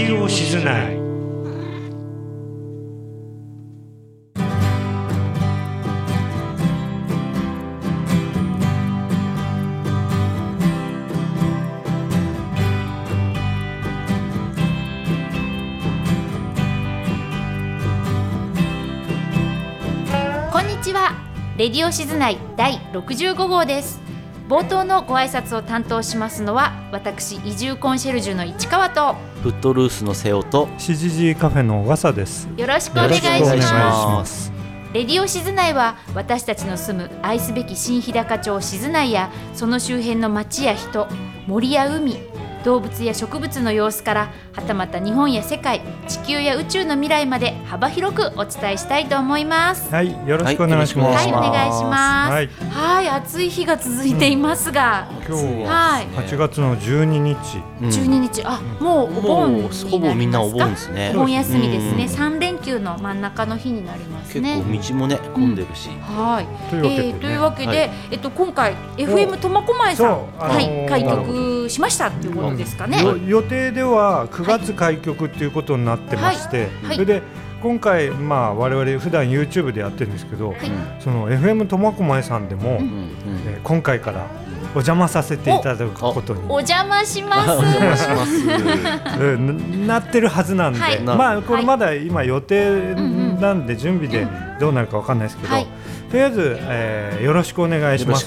ディオ静内こんにちは。レディオ静内第65号です。冒頭のご挨拶を担当しますのは私移住コンシェルジュの市川と。フットルースの瀬尾としじじカフェの小笠です。よろしくお願いします。レディオ静内は私たちの住む愛すべき新日高町静内やその周辺の町や人森や海動物や植物の様子からはたまた日本や世界地球や宇宙の未来まで幅広くお伝えしたいと思いますはい、よろしくお願いします。はい、お願いします。はいはい、暑い日が続いていますが、今日ははい、8月の12日。うん12日、あ、もうお盆になりもうますか。ほぼみんなお盆ですねお盆休みですね。うん三連休の真ん中の日になります結ね。構道もね混んでるし、はい、というわけでね。えーというわけで、はい。えっと今回 FM 苫小牧さん、はい、ー開局しましたということですかね。よ予定では9月開局っていうことになってまして、はい。それで今回まあ我々普段 YouTube でやってるんですけど、はい。その FM 苫小牧さんでも、うんうんうん。えー今回からお邪魔させていただくことに。お邪魔します。お邪魔します。うんななってるはずなんで、はい。まあこれまだ今予定なんで準備でどうなるかわかんないですけど、はいとりあえず、えーよろしくお願いします。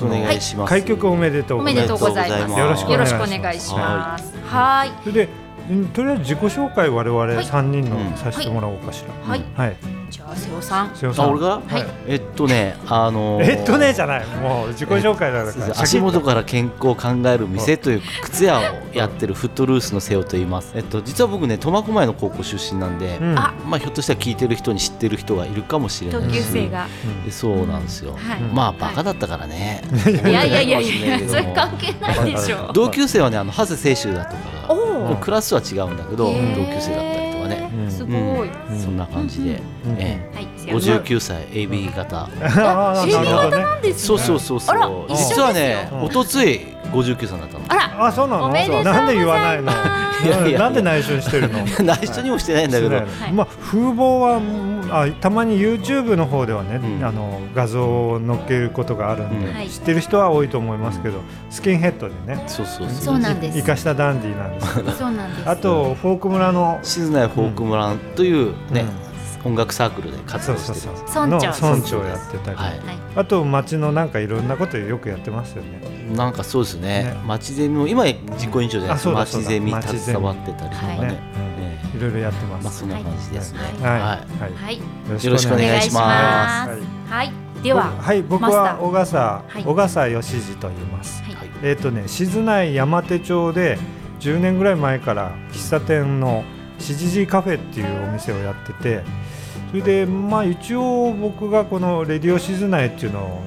開局おめでとうおめでございます。とうございます。よろしくお願いします。はい。それでうんとりあえず自己紹介我々はい。3人のうん。させてもらおうかしら。はい。はいじゃあ瀬尾さん。瀬尾さん。あ俺が、はい。えっとねあのーえっとねじゃない。もう自己紹介だから。足元から健康を考える店という靴屋をやってるフットルースの瀬尾と言います。えっと実は僕ね苫小牧の高校出身なんで、うん。あ。まあひょっとしたら聞いてる人に知ってる人がいるかもしれない同です級生が。でそうなんですよ。はい。まあバカだったからね。い。やいやいやいや、それ関係ないでしょ。う。同級生はねあの長谷清舟だとか。クラスは違うんだけど同級生だったりとかね、うんすごい。うん。そんな感じで、うんえはい。え、59歳 AB 型、ああなんですそうそうそうそう。実はねうん。おとつい59歳になったの。あら。あそうなの？おめでとうございます。なんで言わないの？いやいや。なんで内緒にしてるの？内緒にもしてないんだけど、はい。まあ風貌はうんあたまに YouTube の方ではね、うん。あの画像を載っけることがあるんで、うん。はい。知ってる人は多いと思いますけど、スキンヘッドでねそうそうそそううなんです。生かしたダンディーなんですけどそうなんです。あとフォーク村の静内フォーク村というね、うん音楽サークルで活動してる村長。の村長やってたり、はい。はい。あと町のなんかいろんなことよくやってますよね。なんかそうですね。ね。町ゼミも今実行委員長じゃないあですそうだそうだ。町ゼミ携わってたりとかね。はい。ろいろやってます。まあそんな感じですね。はい。はい、ははい。はい。よろしくお願いします。はいはい。では。はい、僕は小笠、はい。小笠義次と言います。はい。はい。えっ、とね、静内山手町で10年ぐらい前から喫茶店のしじじカフェっていうお店をやってて、それでまあ一応僕がこのレディオ静内っていうの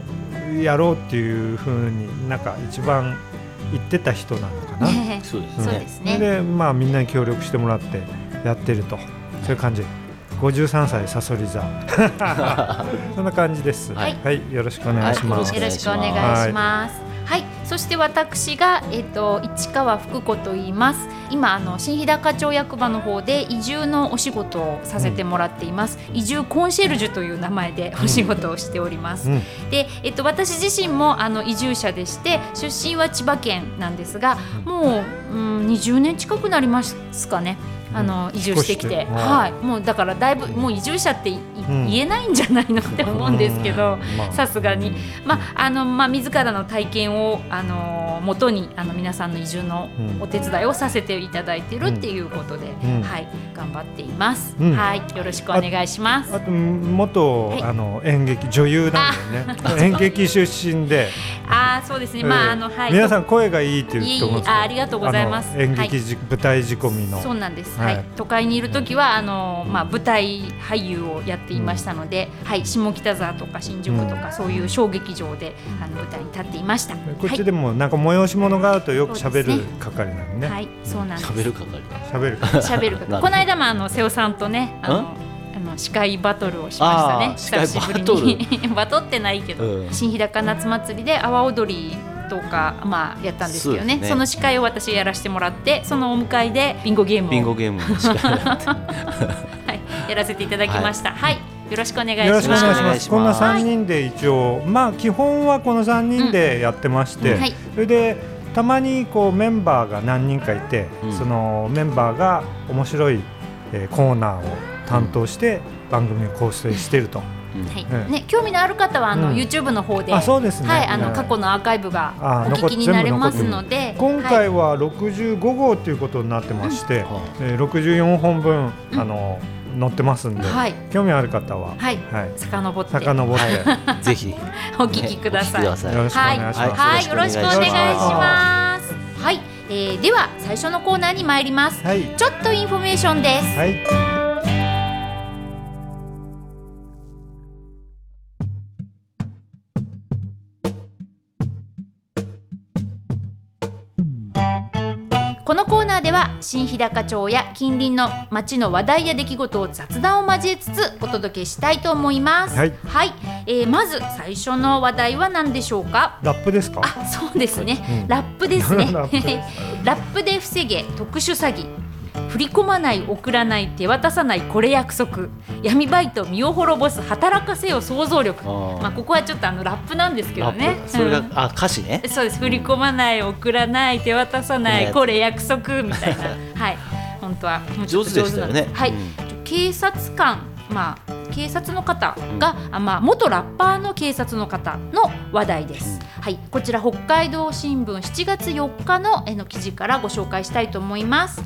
をやろうっていう風になんか一番言ってた人なのかな。ねそうですねそうですそれね。でまあみんなに協力してもらってやってると、そういう感じ。53歳さそり座 そんな感じです。はいよろしくお願いします。よろしくお願いします。はい、そして私がえっ、と市川福子と言います。今あの新日高町役場の方で移住のお仕事をさせてもらっています。移住コンシェルジュという名前でお仕事をしております。うん。で、えっと、私自身もあの移住者でして出身は千葉県なんですが、もう、うん、20年近くなりますかね。あの移住してきて、はい、もうだからだいぶもう移住者って言えないんじゃないのって思うんですけど、さすがに、まああのまあ自らの体験をあの元にあの皆さんの移住のうん。お手伝いをさせていただいているっていうことで、うん。はい頑張っています、うん。はいよろしくお願いします。あと元、はい。あの演劇女優なんだよね。演劇出身で、ああそうですね、まああのはい。皆さん声がいいって言うと思うんですあありがとうございます。演劇じ、舞台仕込みの。そうなんです、ははい。い都会にいる時はあの、まあ、舞台俳優をやっていましたので、はい、下北沢とか新宿とか、そういう小劇場であの舞台に立っていました。こっちでもなんか催し物があるとよく喋る係なのね。はい、そうなんです。喋る係喋る係。喋るなるこの間もあの瀬尾さんとねあのんあの司会バトルをしましたね。久しぶりに。バトってないけど、うん。新日高夏祭りで阿波踊り10日、まあ、やったんですけどねね。その司会を私やらせてもらってそのお迎えでビンゴゲームを。ビンゴゲームの司会やらせていただきました。はい、よろしくお願いします。よろしくお願いします。こんな三人で一応、まあ基本はこの三人でやってまして、うんはい。それでたまにこうメンバーが何人かいて、うん。そのメンバーが面白い、えーコーナーを担当して番組を構成していると。うん。はい、うん。ね、興味のある方はあの、うん。YouTube の方で、あ、そうですね。はい、あのうん。過去のアーカイブがあお聞きになれますので、今はい。回は65号ということになってまして、はえー64本分、うん。あの載ってますんで、はい、興味ある方は、はい、はい、遡って。遡って、い。ぜひ。お聞きください。よろしくおはい、願いします。はい、よろしくお願いしよろしくお願いします。はい、えー、では最初のコーナーに参ります。はい、ちょっとインフォメーションです。はい、のコーナーでは新日高町や近隣の町の話題や出来事を雑談を交えつつお届けしたいと思います。はいえーまず最初の話題は何でしょうか？ラップですか？あ、そうですね。うんラップですね。ラップで防げ特殊詐欺。振り込まない送らない手渡さないこれ約束。闇バイト身を滅ぼす働かせよ想像力。まあここはちょっとあのラップなんですけどラねそれが、うんあ歌詞ね。そうです。振り込まない送らない手渡さな。ね。いこれ約束みたいな。はい。本当はもうちょっと上手ね。はい、うん。警察官まあ警察の方が、あまあ、元ラッパーの警察の方の話題です、はい、こちら北海道新聞7月4日のえの記事からご紹介したいと思います、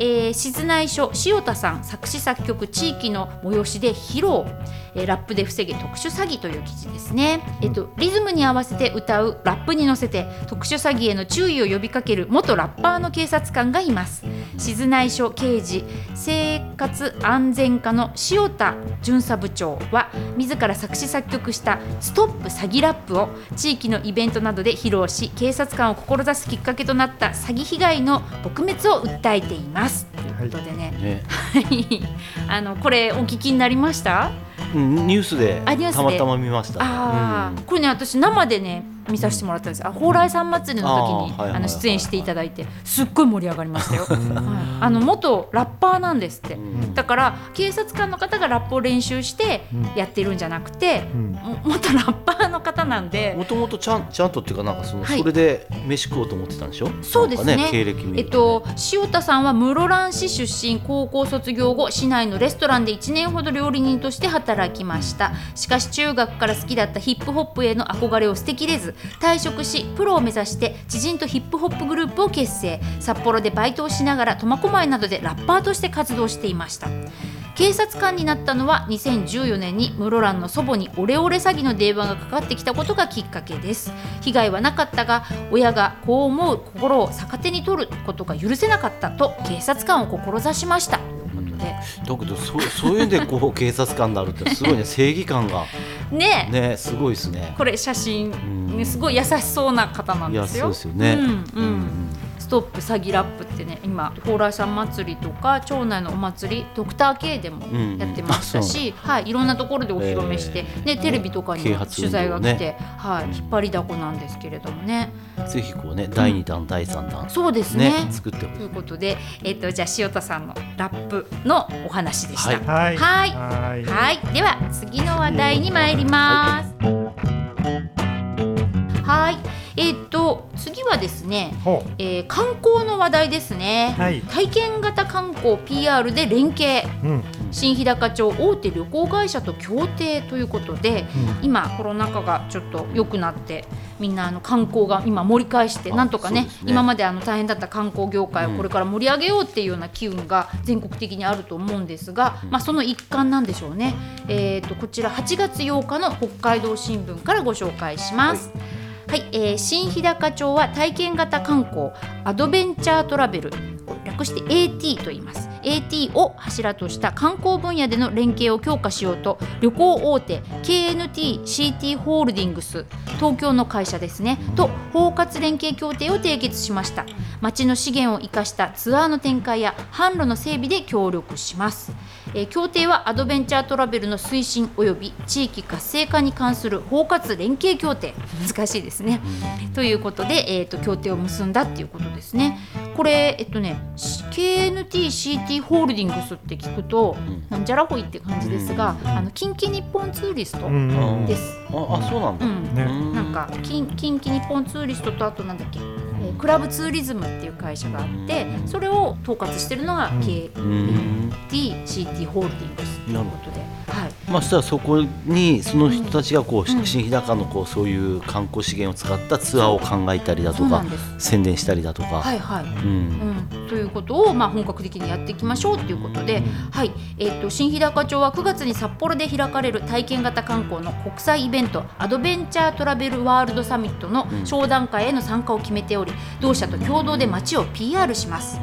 えー、静内署塩田さん作詞作曲地域の催しで披露、えーラップで防げ特殊詐欺という記事ですね、えっと、リズムに合わせて歌うラップに乗せて特殊詐欺への注意を呼びかける元ラッパーの警察官がいます。静内署刑事生活安全課の塩田巡査部長は自ら作詞作曲した「ストップ詐欺ラップ」を地域のイベントなどで披露し警察官を志すきっかけとなった詐欺被害の撲滅を訴えています。ということでね、ね。はい、あのこれお聞きになりました？うんニュースでたまたま見ましたこれね私生でね見させてもらったんですあ蓬莱さん祭りの時にあの出演していただいてすっごい盛り上がりましたよ、はい、あの元ラッパーなんですって、うん。だから警察官の方がラップを練習してうん。やってるんじゃなくて、元ラッパーの方なんで。もともとちゃんちゃんとっていうかなんかその、はい。それで飯食おうと思ってたんでしょ？そうですね。経歴えっと、塩田さんは室蘭市出身高校卒業後市内のレストランで1年ほど料理人として働きました。しかし中学から好きだったヒップホップへの憧れを捨てきれず退職しプロを目指して知人とヒップホップグループを結成。札幌でバイトをしながら苫小牧などでラッパーとして活動していました。警察官になったのは2014年に室蘭の祖母にオレオレ詐欺の電話がかかってきたことがきっかけです。被害はなかったが親がこう思う心を逆手に取ることが許せなかったと警察官を志しました。ということで。だけどそうそういうんでこう警察官になるってすごいね正義感が。ねえ。ねすごいですね。これ写真、ん。ねすごい優しそうな方なんいやですよ。そうですよね。うんうん。ストップ詐欺ラップってね今蓬莱さん祭りとか町内のお祭りドクター K でもうんやってましたし、はい、いろんなところでお披露目して、ね、テレビとかに取材が来て、ねはい、引っ張りだこなんですけれどもね。ぜひこうね第二弾第三弾そうですね。ね作ってほしい。ということで、えっとじゃあ塩田さんのラップのお話でした。はい。はい。はい。はい、では次の話題に参ります。はい、えっ、と次はですね、ほえー観光の話題ですね。はい。体験型観光 PR で連携。う、うん、新日高町大手旅行会社と協定ということで、今コロナ禍がちょっと良くなってみんなあの観光が今盛り返してあなんとかねね。今まであの大変だった観光業界をうん。これから盛り上げようっていうような機運が全国的にあると思うんですが、まあ、その一環なんでしょうね、えー、とこちら8月8日の北海道新聞からご紹介します。はい、はいえー新日高町は体験型観光アドベンチャートラベル略して AT と言います。AT を柱とした観光分野での連携を強化しようと旅行大手 KNT-CT ホールディングス東京の会社ですねと包括連携協定を締結しました。町の資源を生かしたツアーの展開や販路の整備で協力します、えー協定はアドベンチャートラベルの推進及び地域活性化に関する包括連携協定。難しいですね、ということで、えー、と協定を結んだっていうことですね。これえっとね KNT-CT ホールディングスって聞くと、なんじゃらほいって感じですが、あの近畿日本ツーリスト。うん。うんうんです、ああそうなんだ、うん。ね。うんなんか近近畿日本ツーリストとあとなんだっけ、えークラブツーリズムっていう会社があってうん。それを統括してるのがうん KNT-CT ホールディングスということで、はい、まあ、そしたらそこにその人たちがこう、うん新日高のこうそういう観光資源を使ったツアーを考えたりだとか。宣伝したりだとか、はいはい。うん。うん、ということを、まあ、本格的にやっていきましょうということで、はい。えー、と新日高町は9月に札幌で開かれる体験型観光の国際イベントアドベンチャートラベルワールドサミットのうん。商談会への参加を決めており同社と共同で街を PR します。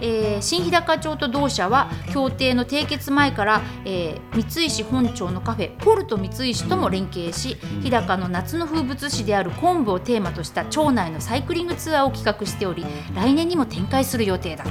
えー新日高町と同社は協定の締結前から、えー三石本町のカフェポルト三石とも連携し、日高の夏の風物詩である昆布をテーマとした町内のサイクリングツアーを企画しており来年にも展開する予定だ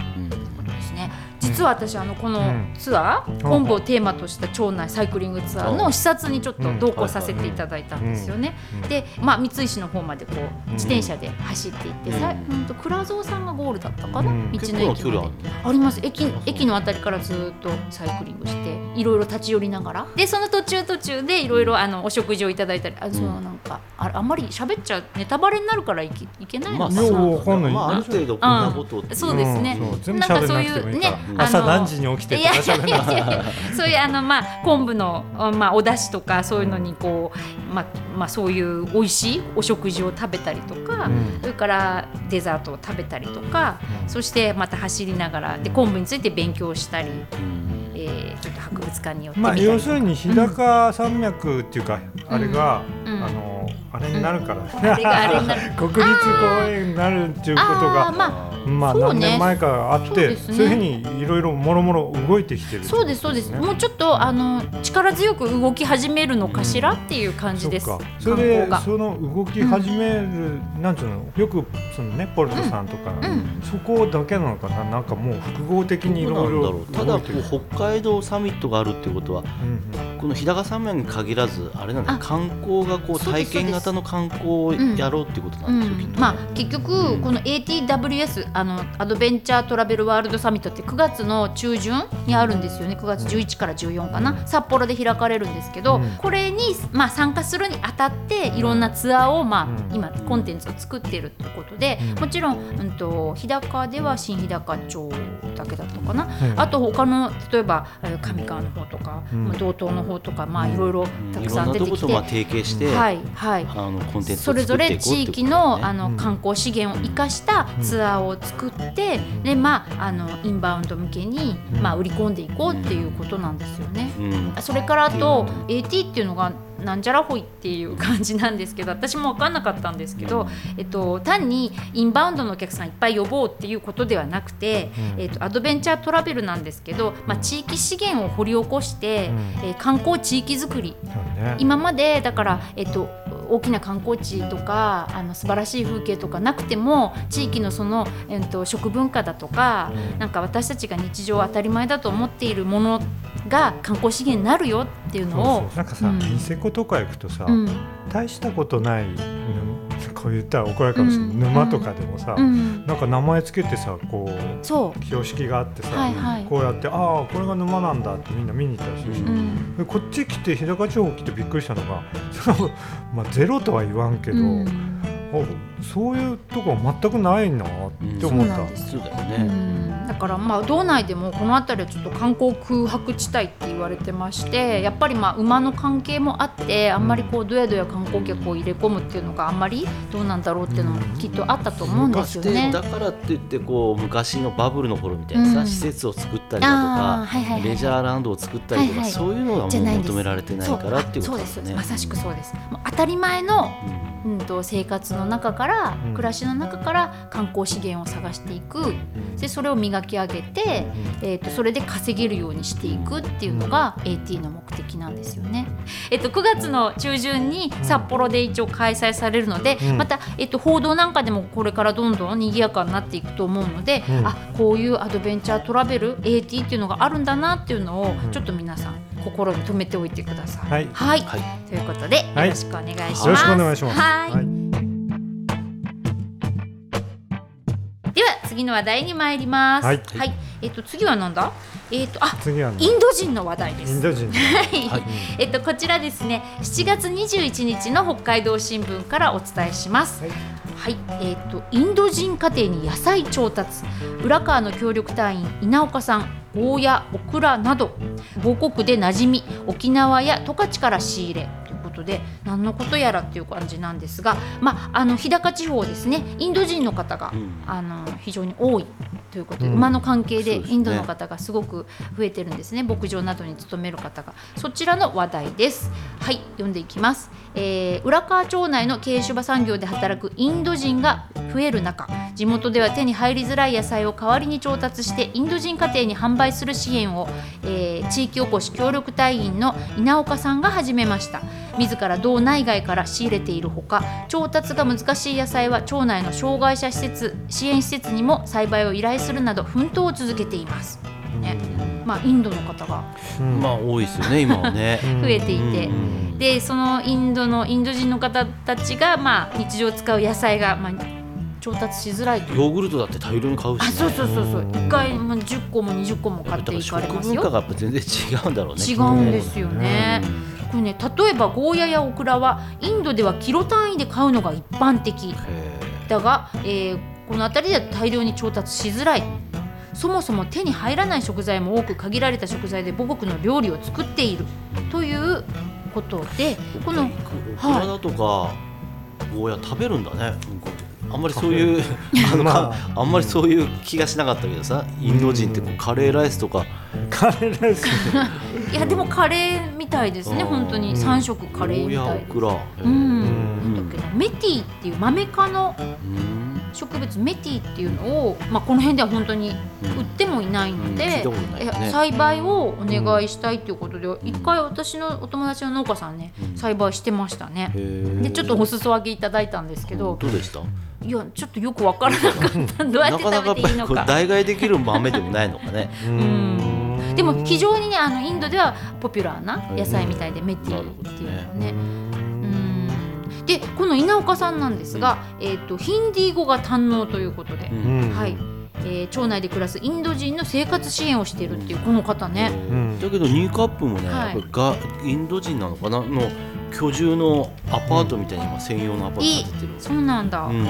実は私あのこのうんツアー、うん。昆布をテーマとした町内サイクリングツアーの視察にちょっと同行させていただいたんですよね。うん。で、まあ、三石の方までこううん。自転車で走っていって、さうん。うんと倉蔵さんがゴールだったかな、うん。道の駅まで。あります。駅駅のあたりからずっとサイクリングしていろいろ立ち寄りながら。でその途中途中でいろいろあのお食事をいただいたり。あそのなんかああんまり喋っちゃネタバレになるからいけいけないのかな、まあそういやわかんないまあ、ある程度こんなことそうですね。なんか喋そういうねうん朝何時に起きていとか そういうあのまあ昆布のまあお出汁とかそういうのにこうまあまあそういう美味しいお食事を食べたりとか、うん。それからデザートを食べたりとか、うん。そしてまた走りながらで昆布について勉強したり、うん。えーちょっと博物館に寄ってみまあ要するに日高山脈っていうか、あれが、うん。あのあれになるから、国立公園になるっていうことがまあ何年前かあってそういうふうにいろいろもろもろ動いてきてるそとうですそうです、ねもうちょっとあの力強く動き始めるのかしらっていう感じです、それで光が。その動き始める、なんていうのよくそのねポルトさんとか、うん。そこだけなのかな？なんかもう複合的にいろいろただこう北海道サミットがあるっていうことはうんうん。この日高山脈に限らずあれなんだ観光がこう体験型の観光をやろうっていうことなうんですよ、きっとね。んまあ結局この ATWS あのアドベンチャートラベルワールドサミットって9月の中旬にあるんですよね。9月11から14かな。札幌で開かれるんですけど、うん。これに、まあ、参加するにあたっていろんなツアーを、まあうん。今コンテンツを作っているということで、うん。もちろん、うん、と日高では新日高町だけだったかな、うん。あと他の例えばえー上川の方とか、うん。まあ道東の方とかまあいろいろたいくろん。なとこさん出てきて、とまあ提携して、はいはい。あのコンテンツそれぞを作っていこうれ地域っていうことだね。のあのうん。観光資源を生かしたツアーを作って、でまああのインバウンド向けに、うん。まあ売り込んでいこうっていうことなんですよね。うん。それからあと AT っていうのがなんじゃらほいっていう感じなんですけど私も分かんなかったんですけど、えっと、単にインバウンドのお客さんいっぱい呼ぼうっていうことではなくて、うん。えっと、アドベンチャートラベルなんですけど、まあ、地域資源を掘り起こして、うん。えー観光地域づくり。今までだから、えっと、大きな観光地とかあの素晴らしい風景とかなくても地域のその、えっと、食文化だとか、うん。なんか私たちが日常当たり前だと思っているものが観光資源になるよっていうそうのをそうなんかさ、うんコとか行くとさ、うん。大したことない、うんこう言ったら怒られるかもしれない、うん。沼とかでもさ、うん、なんか名前つけてさこう標識があってさ、はいはい。こうやってああこれが沼なんだってみんな見に行ったりするし、うん。でこっち来て日高地方来てびっくりしたのがその、まあ、ゼロとは言わんけど、うん。あそういうとこ全くないなって思った。そうなんですそうだようね、ん。だからまあ道内でもこの辺りはちょっと観光空白地帯って言われてましてやっぱりまあ馬の関係もあってあんまりこうどやどや観光客を入れ込むっていうのがあんまりどうなんだろうっていうのもきっとあったと思うんですよね。だからって言ってこう昔のバブルの頃みたいなさ、うん。施設を作ったりだとあかーはいはいはい。レジャーランドを作ったりとか、はいはい。そういうのがもう求められてないからっていうことですね。ですそうです。まさしくそうです。もう当たり前のうん。うん、と生活の中から、うん。暮らしの中から観光資源を探していく。でそれを磨き上げて、えー、とそれで稼げるようにしていくっていうのが AT の目的なんですよね。えっと、9月の中旬に札幌で一応開催されるので、うん。また、えっと、報道なんかでもこれからどんどん賑やかになっていくと思うので、うん。あこういうアドベンチャートラベル AT っていうのがあるんだなっていうのをうん。ちょっと皆さん心に留めておいてください。はい。はい、はい。ということでよはいろしくお願いします。よろしくお願いします。はい次の話題に参ります。はい。えっと次はなんだ？えっとあ次はねインド人の話題です。インド人。はい。はい。えっとこちらですね。7月21日の北海道新聞からお伝えします。はい。はい、えっとインド人家庭に野菜調達。浦川の協力隊員稲岡さん。ゴーヤオクラなど。母国で馴染み沖縄や十勝から仕入れことで何のことやらっていう感じなんですが、まあ、あの日高地方ですねインド人の方が、うん。あの非常に多いということで、うん。馬の関係でインドの方がすごく増えてるんですね。牧場などに勤める方が。そちらの話題です。はい読んでいきます、えー浦川町内の軽種馬産業で働くインド人が増える中地元では手に入りづらい野菜を代わりに調達してインド人家庭に販売する支援を、えー地域おこし協力隊員の稲岡さんが始めました。自ら道内外から仕入れているほか調達が難しい野菜は町内の障害者施設支援施設にも栽培を依頼するなど奮闘を続けています、ね。まあ、インドの方が。うん。まあ多いですよね今はね。うん。増えていて、うん。でそのインドのインド人の方たちが、まあ、日常使う野菜が、まあ、調達しづらいヨーグルトだって大量に買うし、ね。あそうそうそうそう。うん。1回、まあ、10個も20個も買っていかれ食ますよ。文化が全然違うんだろうね。違うんですよね。うん。これね例えばゴーヤやオクラはインドではキロ単位で買うのが一般的。へだが、えーこの辺りでは大量に調達しづらい。そもそも手に入らない食材も多く限られた食材で母国の料理を作っている。ということでーこのオクラだとかゴーヤ食べるんだね。あんまりそういう あの、まあ、んまりそういう気がしなかったけどさインド人ってカレーライスとか。カレーライス。いやでもカレーみたいですねうん。本当に。3色カレーみたいうん。うん。メティっていうマメ科のうん植物メティっていうのを、まあ、この辺では本当に売ってもいないので栽培をお願いしたいということで、一回私のお友達の農家さんね、うん。栽培してましたね。でちょっとお裾分けいただいたんですけど、どうでした？いやちょっとよくわからなかった。どうやって食べていいのか。代替できる豆でもないのかね。ん。でも非常にねあのインドではポピュラーな野菜みたいでメティっていうのね。うんでこの稲岡さんなんですが、えー、とヒンディー語が堪能ということで、うん。んはい。えー町内で暮らすインド人の生活支援をしているっていうこの方ね。ん。だけどニーカップもね、はい。やっぱりがインド人なのかなの居住のアパートみたいに今専用のアパート建ててる、そうなんだ。いうん。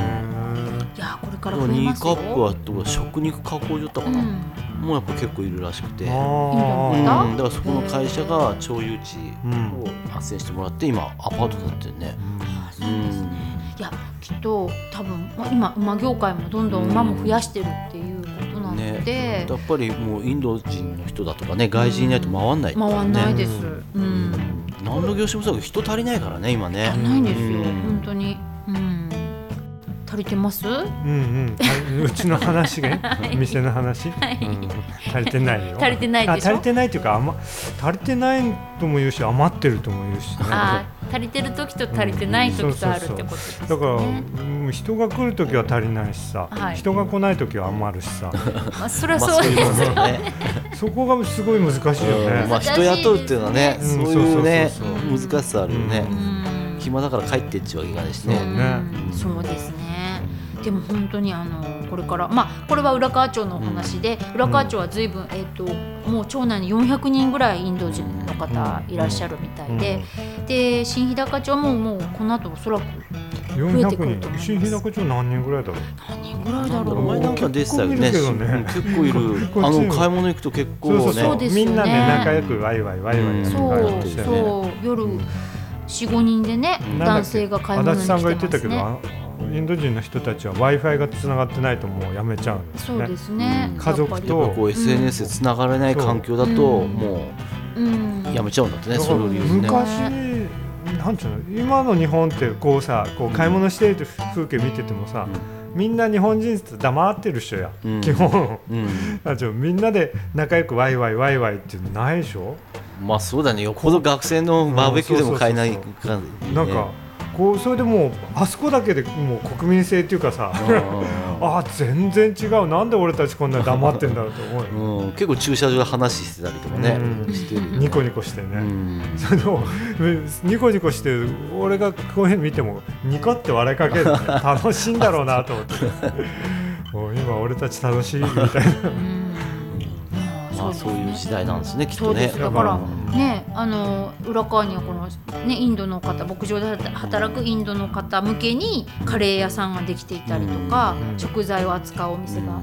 やこれから増えニーますよ。カップはどこだ食肉加工所だったかな、うん。もうやっぱ結構いるらしくて、あうん、あだからそこの会社が町有地うんを斡旋してもらって今アパート建ってるね、うですね。いやきっと多分まあ今馬業界もどんどん馬も増やしてるっていうことなので、やっぱりもうインド人の人だとかね外人いないと回んないっていうね、回んないです。う。うんん何の業種もそうだけど人足りないからね今ね足りないんですよ。うん本当に。うん。足りてます？うんうんあ うちの話がね店の話、いうん足りてないよ足りてないでし足りてないっていうかあま足りてないとも言うし余ってるとも言うしねあー足りてる時と足りてない時とあるってことですね。だから、うん人が来る時は足りないしさ、はい。人が来ない時は余るしさ。まあそれはまあそうですよのね。そこがすごい難しいよね、うんまあ人雇うっていうのはね、うん。そういうねそうそうそう難しさあるよね、うん。暇だから帰ってっちゅうわけがないしね。そうね。うん。そうですね。でも本当にあのこれからまあこれは浦川町のお話で、浦川町は随分えっ、ともう町内に400人ぐらいインド人の方いらっしゃるみたいで、で新日高町ももうこの後おそらく増えてくると思い400ます。人。新日高町何人ぐらいだろう？何人ぐらいだろおう。前なんか出てたよね結構いるけどね。いる。あの買い物行くと結構ね。そうそうそう。そうですよね。みんなで仲良くワイワイワイワイやってそうそう。夜四五人でねうん。男性が買い物に来てます足立さんが言ってたけど、インド人の人たちは w i f i がつながってないともうやめちゃうんですね。そうですね。うん。家族と。こう SNS で繋がれない環境だとう。ん。もうん。うやめちゃうんだってねそういう理由でね。昔なんちゅうの今の日本ってこうさこう買い物してる風景見ててもさ、みんな日本人って黙ってる人や、うん。基本。うん。なんみんなで仲良くワイワイワイワイっていうのないでしょ、まあそうだね。よっぽど学生のバーベキューでも買えないうんそう感じなんかこうそれでもうあそこだけでもう国民性っていうかさ、あ 全然違う。なんで俺たちこんな黙ってんだろうと思うよ。うん。うん結構駐車場で話してたりとかね。うん。してるよね。ニコニコしてね、うん。その ニコニコして俺がこういうの見てもニコって笑いかけるのね楽しいんだろうなと思って。もう今俺たち楽しいみたいな。うんまあそういう時代なんですねきっとね。そうですだからうん。ねあの裏側にはこのねインドの方牧場で働くインドの方向けにカレー屋さんができていたりとか、うん。食材を扱うお店が、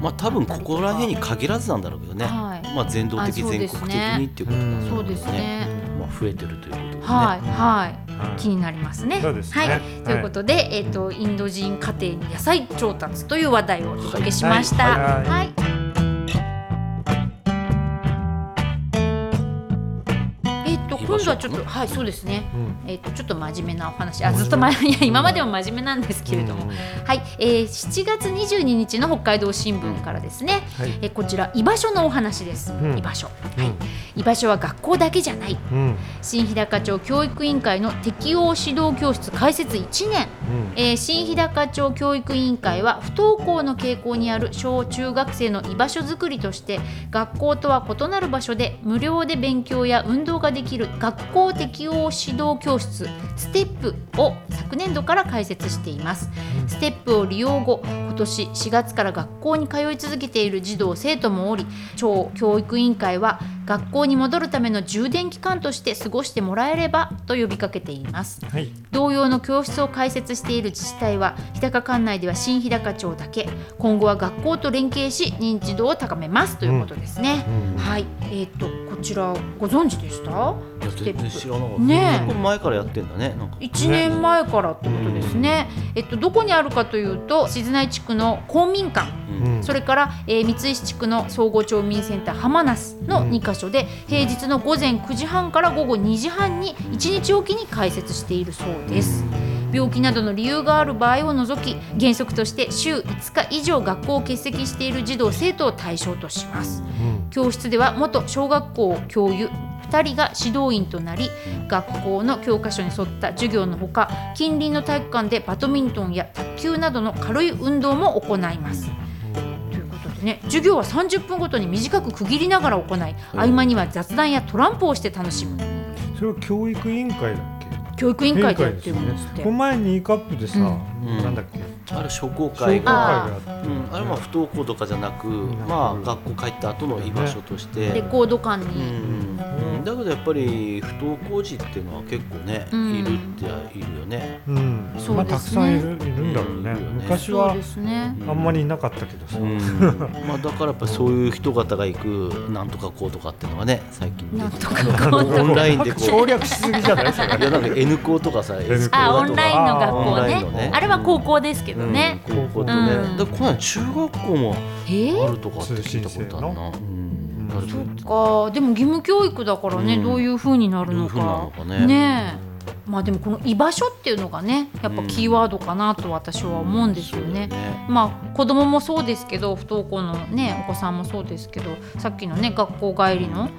まあ多分ここら辺に限らずなんだろうけどね、はい。まあ全道的全ですね国的にっていうことなんそうですね。まあ増えてるということでね、はいはい。はい。気になりますね。はい、ということで、えっ、とインド人家庭に野菜調達という話題をお届けしました。はい。はい。はい。今度はちょっとはいそうですね。うん。えっ、とちょっと真面目なお話、あずっと前いや今までも真面目なんですけれども、うんはい、えー、7月22日の北海道新聞からですね。はい。えーこちら居場所のお話です。うん。居場所。はい。居場所は学校だけじゃない。うん。うん新日高町教育委員会の適応指導教室開設1年、えー新日高町教育委員会は不登校の傾向にある小中学生の居場所づくりとして学校とは異なる場所で無料で勉強や運動ができる学校適応指導教室ステップを昨年度から開設しています。ステップを利用後今年4月から学校に通い続けている児童生徒もおり町教育委員会は学校に戻るための充電期間として過ごしてもらえればと呼びかけています。はい。同様の教室を開設している自治体は日高管内では新日高町だけ今後は学校と連携し認知度を高めますということですね、うんはい。えっ、とこちらご存知でした？いやステップ。全然知らなかった。ねえ。結構前からやってんだねなんか。1年前からってことですね、えっと、どこにあるかというと静内地区の公民館。うん。うん。それから、えー三石地区の総合町民センター浜那須のうん。2カ所で平日の午前9時半から午後2時半に1日おきに開設しているそうです。病気などの理由がある場合を除き原則として週5日以上学校を欠席している児童生徒を対象とします。うん。教室では元小学校教諭2人が指導員となり学校の教科書に沿った授業のほか近隣の体育館でバドミントンや卓球などの軽い運動も行いますね授業は30分ごとに短く区切りながら行い合間には雑談やトランプをして楽しむ。それは教育委員会だっけ？教育委員会でやって。るんですってこの前にカップでさ、ん。なんだっけ？あれ商工会会ががあって。うん、あれは不登校とかじゃなく、ん。まあ学校帰った後の居場所として、レコード館うに、ん。うん、だけどやっぱり不登校児っていうのは結構ね、うん。いるってはいるよね。うん。そうですね。まあ、たくさんいるいるんだろうね、昔はあんまりいなかったけどさ、うん、まあだからやっぱそういう人方が行くなんとかこうとかっていうのがね最近なんとかあこうのオンラインでこ省う略しすぎじゃない？それ。いやなんか N 校とかさ S 校。だとか。あオンラインの学校ね。あれは高校ですけどね、うん、高校とね、うん。だからこの間中学校もえ？ーあるとかって聞いたことあるな、そっか。でも義務教育だからね、うん。どういう風になるのどういう風になるかのかね。ねえまあでもこの居場所っていうのがねやっぱキーワードかなと私は思うんですよね。そうだね。まあ子供もそうですけど不登校のねお子さんもそうですけどさっきのね学校帰りの、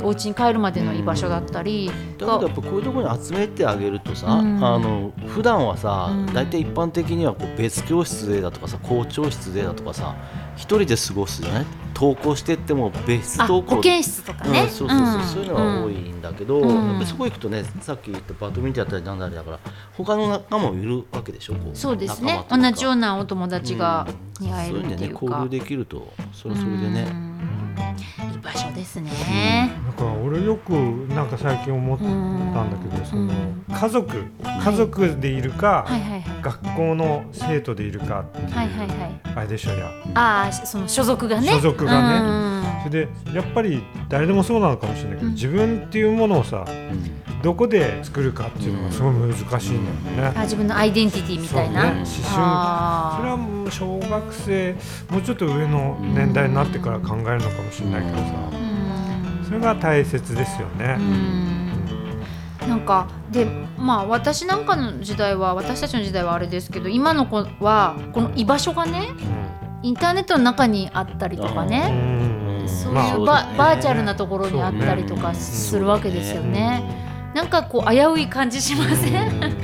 うん、お家に帰るまでの居場所だったりだけどやっぱこういうところに集めてあげるとさ、うん。あの普段はさうん。大体、一般的にはこう別教室でだとかさ校長室でだとかさ一人で過ごすじゃない？登校してっても別あ登校保健室とかね、うん、そうそうそう、ん。そういうのが多いんだけど、うん。やっぱりそこ行くとねさっき言ったバドミントンやったりなんだりだから他の仲間もいるわけでしょ？こうそうですね。同じようなお友達がに会えるそういうんでねっていうか、交流できるとそれはそれでね、うん。居場所ですね、だから俺よくなんか最近思ったんだけど、そのうん。家族家族でいるか、はいはいはい。学校の生徒でいるかっていう、はいはいはい。あれでしょや。ああその所属がね。所属がね。それでやっぱり誰でもそうなのかもしれないけど、うん。自分っていうものをさうん。どこで作るかっていうのがすごい難しいんだよね。あ自分のアイデンティティみたいな、そうね。思春それはもう小学生もうちょっと上の年代になってから考えるのかもしれないけどさ。うん。それが大切ですよね。うん。なんかでまあ私なんかの時代は私たちの時代はあれですけど今の子はこの居場所がねインターネットの中にあったりとかうねん。そうまあいうバ,、バーチャルなところにあったりとかするわけですよね。なんかこう危うい感じしません、だか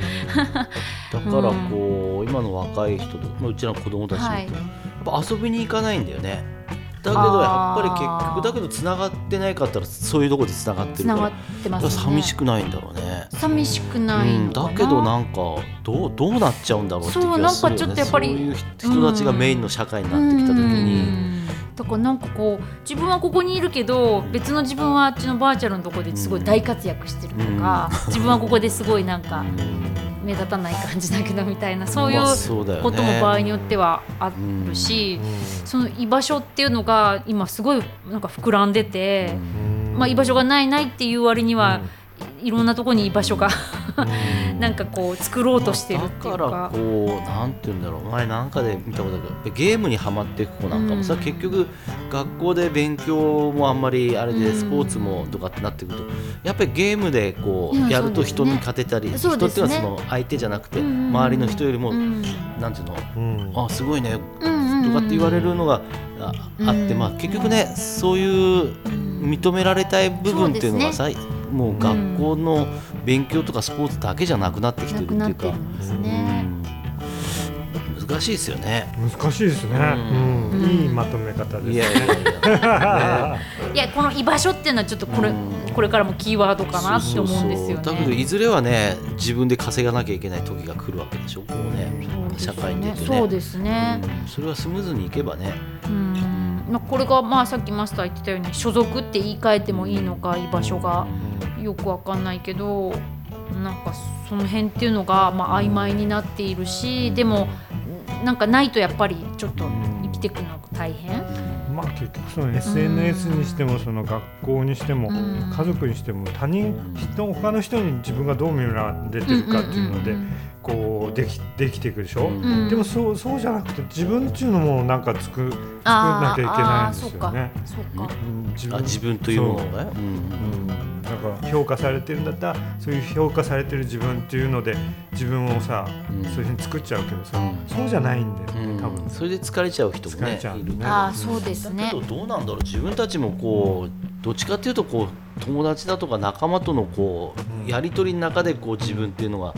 らこう、今の若い人と、まあ、うちらの子供たちも、はい。やっぱ遊びに行かないんだよね。だけどやっぱり結局だけどつながってないかったらそういうところでつながってるからつながってますね。寂しくないんだろうね。寂しくないうん、だけどなんかどうどうなっちゃうんだろうって気がするよね。そうなんかちょっとやっぱりそういう人たちがメインの社会になってきた時に、うんだからなんかこう自分はここにいるけど別の自分はあっちのバーチャルのところですごい大活躍してるとか、自分はここですごいなんか目立たない感じだけどみたいなそういうことも場合によってはあるし、その居場所っていうのが今すごいなんか膨らんでて、まあ、居場所がないないっていう割には、いろんなところに居場所がなんかこう作ろうとしてるっていうだからか。こうなんて言うんだろう。前なんかで見たことある。けどゲームにはまっていく子なんかも。さ、うん。結局学校で勉強もあんまりあれでうん。スポーツもとかってなってくるとやっぱりゲームでこいうややると人に勝てたり、ね。人っていうのはその相手じゃなくてうん周りの人よりも、うん。なんていうのうん。あすごいねうんうんうんとかって言われるのがああって、うん。まあ、結局ねそういう認められたい部分っていうのがさ、もう学校の勉強とかスポーツだけじゃなくなってきてるっていうか。難しいですよね。難しいですね、いいまとめ方です。いやいやいや。いやこの居場所っていうのはちょっとこれ、うん。これからもキーワードかなって思うんですよね。だけどいずれはね自分で稼がなきゃいけない時が来るわけでしょ。こうね。社会に出てね。そうですね。うん。それはスムーズにいけばね。うん。まあこれがまあさっきマスター言ってたように所属って言い換えてもいいのか居場所がよくわかんないけど、なんかその辺っていうのがまあ曖昧になっているし、でもなんかないとやっぱりちょっと生きていくのが大変。まあ結局その SNS にしてもその学校にしてもうん。家族にしても他人人他の人に自分がどう見られてるかっていうのでこうできできていくでしょ、うんうんでもそうそうじゃなくて自分っていうのもなんかつく作んなきゃいけないんですよね。自あ自分というものね。うん。うん、だから評価されてるんだったらそういう評価されてる自分っていうので自分をさ、うん。そういうふうに作っちゃうけどさ、うん。そうじゃないんだよね、多分。うんそれで疲れちゃう人も疲れねいるちゃうね。ああそうですだねけ。どどうなんだろう自分たちもこうどっちかっていうとこう友達だとか仲間とのこうやり取りの中でこう自分っていうのがう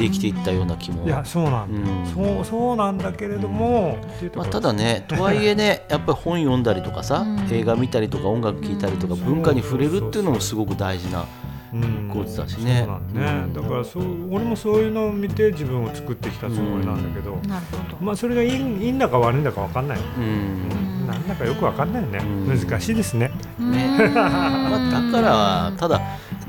できていったような気も。んいやそうなんだ、うん。そうそうなんだけれども、うとこまあ、ろただねとはいえねやっぱり本読んだりとかさ、うん。映画見たりとか音楽聴いたりとか、うん。文化に触れるっていうのもすごく大事なうん。コーチだしね。そうなんね、うん。だからそう俺もそういうのを見て自分を作ってきたつもりなんだけど、なるほど。まあそれがいいいいんだか悪いんだか分かんない、うん。うん。なんだかよく分かんないよね、うん。難しいですね、ね。うん。まあ、だからただ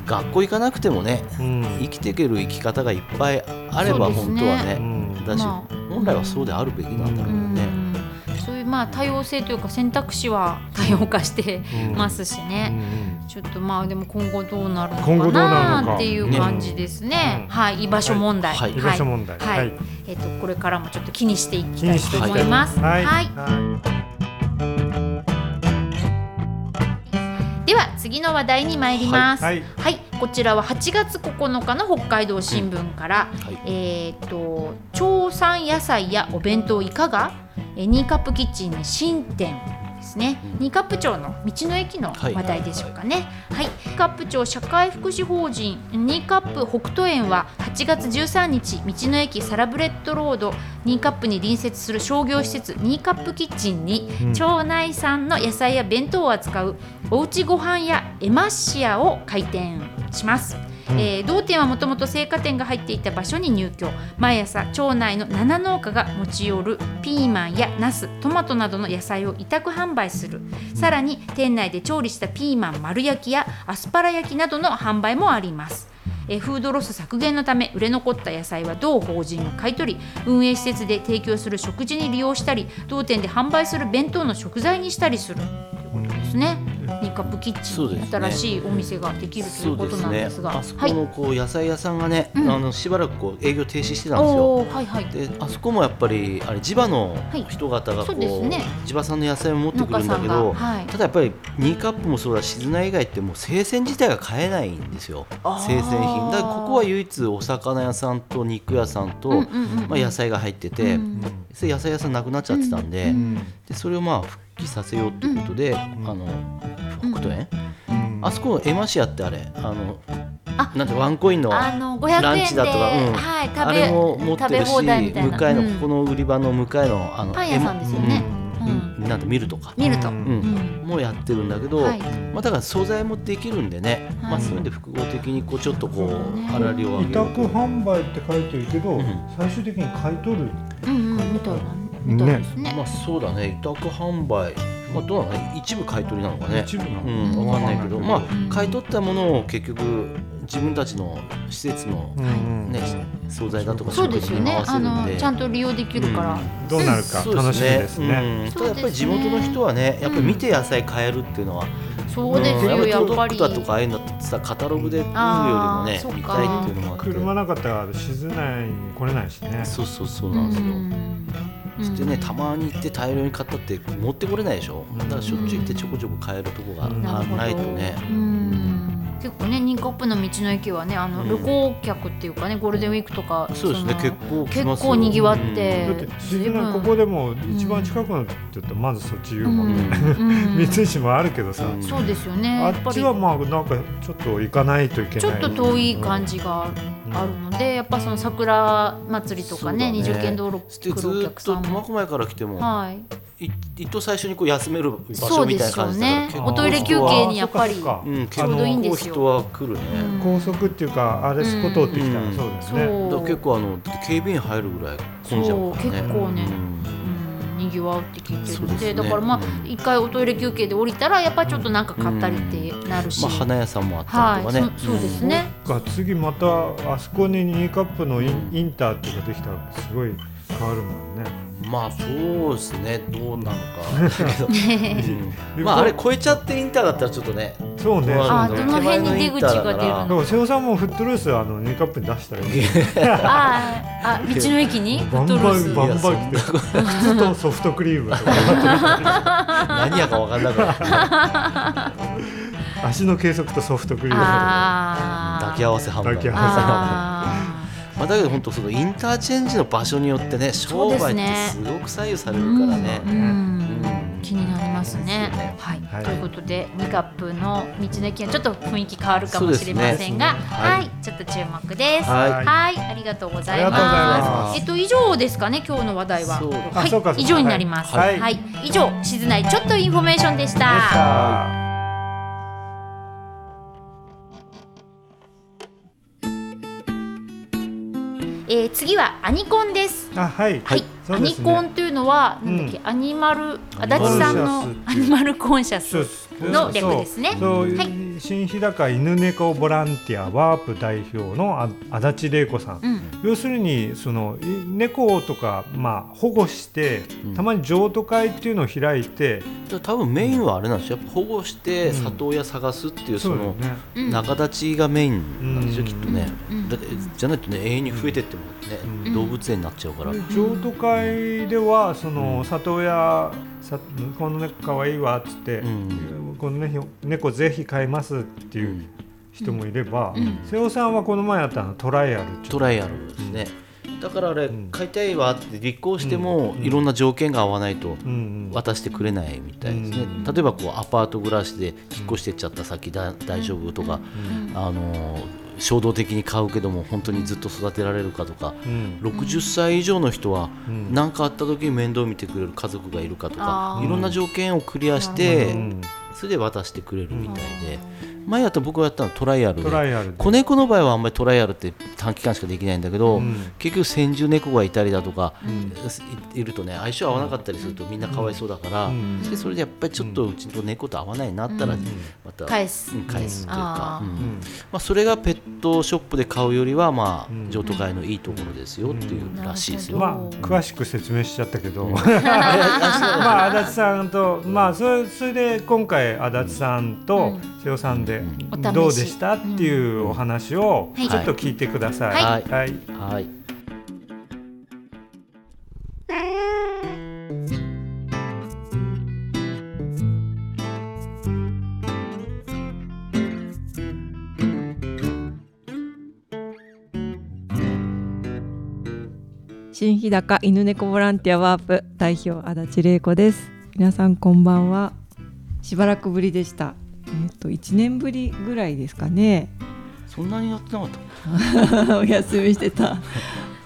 学校行かなくてもねうん。生きていける生き方がいっぱいあれば本当はねうん。だし、まあ。本来はそうであるべきなんだろうね。うん。そういうまあ多様性というか選択肢は多様化してますしうね、ん。ちょっとまあでも今後どうなるのかうなっていう感じですね。うん。はい、居場所問題。はい。居場所問題。はい、はい。えっ、とこれからもちょっと気にしていき気たいと思います。はい、では次の話題に参ります。はい。はい、こちらは8月9日の北海道新聞から、はい。えっ、と町産野菜やお弁当いかが、えー、ニーカップキッチンに新店ですね、うんニーカップ町の道の駅のはい。話題でしょうかね。はい、ニーカップ町社会福祉法人ニーカップ北斗園は8月13日道の駅サラブレッドロード。ニーカップに隣接する商業施設ニーカップキッチンに、うん。町内産の野菜や弁当を扱うおうちご飯屋エマシアを開店します。うん。えー同店はもともと青果店が入っていた場所に入居。毎朝町内の7農家が持ち寄るピーマンやナストマトなどの野菜を委託販売する。さらに店内で調理したピーマン丸焼きやアスパラ焼きなどの販売もあります。えーフードロス削減のため売れ残った野菜は同法人が買い取り運営施設で提供する食事に利用したり同店で販売する弁当の食材にしたりする。ということですね。ニカップキッチンね。新しいお店ができるといそううことなんですねですが、あそはい。このこう野菜屋さんがね、うん。あのしばらくこう営業停止してたんですよ。おおはいはい。であそこもやっぱりあれ地場のはい。人方がこそうですう,、ね。地場産の野菜を持って農くるんがんだけど、はい。ただやっぱりニーカップもそうだし静内以外ってもう生鮮自体が買えないんですよ。生鮮品だここは唯一お魚屋さんと肉屋さんと、まあ、野菜が入ってて、うんそれ野菜屋さんなくなっちゃってたんで,、うんでそれをまあ復帰させようっていうことで、あの北斗園、うん。あそこのエマシアってあれあのあなんてワンコインのあの500円でランチだとか、うん。はいあれも持ってるし向かいの、うん。ここの売り場の向かいのあのパン屋さんですよね。エうんマなんて見るとか、見ると。ううん。うん。もうやってるんだけど、はい。まあ、だから素材もできるんでね、はい。まあ、そういうんで複合的にこうちょっとこそううね。粗利を上委げようと。託販売って書いてるけど、うん。最終的に買い取る。うんうん。みたいなみたいですね。まあそうだね。委託販売まあどうなの一部買い取りなのかね。一部なのうん分かんないけど、うん。まあ買い取ったものを結局自分たちの施設のうんうんね、惣菜だとかそうですよね。あのちゃんと利用できるから。どうなるか。そう楽しみですね。うん。ただやっぱり地元の人はねやっぱり見て野菜買えるっていうのは、そうですよ。ん。やっぱり。だとかああいうのってさカタログで見るよりもね見たいっていうのもあって。車なかったら静内に来れないしね。そうそうそうなんですよ、うん。そしてねたまに行って大量に買ったって持ってこれないでしょ。だからしょっちゅう行ってちょこちょこ買えるとこがないとね。うん結構ねニンカップの道の駅はねあのうん。旅行客っていうかねゴールデンウィークとかそうですねの結構来結ますよ。構にぎわってだってここでも一番近くのって言ったらまずそっち言うもんね。うん。うん。三石もあるけどさ、うん。そうですよねあっやっぱり。ちはまあなんかちょっと行かないといけない。ちょっと遠い感じがあるのでやっぱその桜祭りとかねそうだね。二十軒道路来るおずっ客さんも。と苫小牧から来ても、はいい一等最初にこう休める場そうで所みたいなすよね感じだから結構おトイレ休憩にやっぱりちょうどいいんですよ。結構人は来るね、うん高速っていうかあれスポ通ってきたらうんそうですね。結構あの警備員入るぐらい混んじゃうからね。そう結構ね。にぎわうって聞いてるのでだからまあうん。一回おトイレ休憩で降りたらやっぱちょっとなんか買ったりってなるし、まあ花屋さんもあったりとかね、はいそそうですね、が次またあそこにニーカップのインインターっていうのができたらすごい変わるもんね。うんまあそうですね。どうなのかだけど、うん。まああれ超えちゃってインターだったらちょっとねそうね。どの辺に出口が出るのら瀬尾さんもフットルースあのニーカップに出したらいい。あーあ道の駅に？フバンットルース。バンバンバン来て靴とソフトクリーム。と か何やか分かんなくな 足の計測とソフトクリーム。抱き合わせ抱き合わせあまあ、だけど本当そのインターチェンジの場所によってね商売ってすごく左右されるーからね。うん。うん。気になりますね。ね。はい、はい。ということでニカップの道の駅はちょっと雰囲気変わるかもしれませんが、ね。はい、はい。ちょっと注目です。はい。はい、ありがとうございま。ます。えっと以上ですかね今日の話題は。はい。以上になります。は、はい。い以上しずないちょっとインフォメーションでした。えー次はアニコンです。あはい、はい、アニコンというのは、なんだっけ、アニマル足立さんのアニマルコンシャスの略ですね。そう、はい。新日高犬猫ボランティアワープ代表のあ足立玲子さん、うん、要するにそのい猫とか、まあ、保護して、うん。たまに譲渡会っていうのを開いて、じゃあ多分メインはあれなんですよ。やっぱ保護してうん。里親探すっていうその仲立ちがメインなんですよ、うんきっとね、うん。だってじゃないとね永遠に増えてってもね、うん。動物園になっちゃうから、譲渡会ではそのうん。里親さこの猫かわいいわっつって、うん。この、ね、猫ぜひ飼いますっていううん。人もいれば、うん。瀬尾さんはこの前やったのトライアルトライアルですね、だからあれ、うん飼いたいわって立候補しても、うん。いろんな条件が合わないと渡してくれないみたいですね、うん例えばこうアパート暮らしで引っ越してっちゃった先だ大丈夫とか、うん。あのー衝動的に買うけども本当にずっと育てられるかとか、うん。60歳以上の人はうん。何かあった時に面倒見てくれる家族がいるかとかいろんな条件をクリアして、うんそれで渡してくれるみたいで、前やった僕がやったのはトライアルで。トライアルで。子猫の場合はあんまりトライアルって短期間しかできないんだけど、うん。結局先住猫がいたりだとか、ん。いいるとね相性合わなかったりするとみんなかわいそうだから、うん。でそれでやっぱりちょっとうちと猫と合わないなったら、うん。また返す。うん返すというか、うん。うん。うん。まあ、それがペットショップで買うよりは、まあうん。譲渡会のいいところですよっていうらしいですよ。うんまあ詳しく説明しちゃったけど、うん。まあ足立さんとまあそれそれで今回足立さんと瀬尾さんでお試し。どうでしたっていうお話をはい。ちょっと聞いてください。はい。はい。はい。新日高犬猫ボランティアワープ代表足立玲子です。皆さんこんばんは。しばらくぶりでしたえっ、と1年ぶりぐらいですかね。そんなにやってなかった？お休みしてた。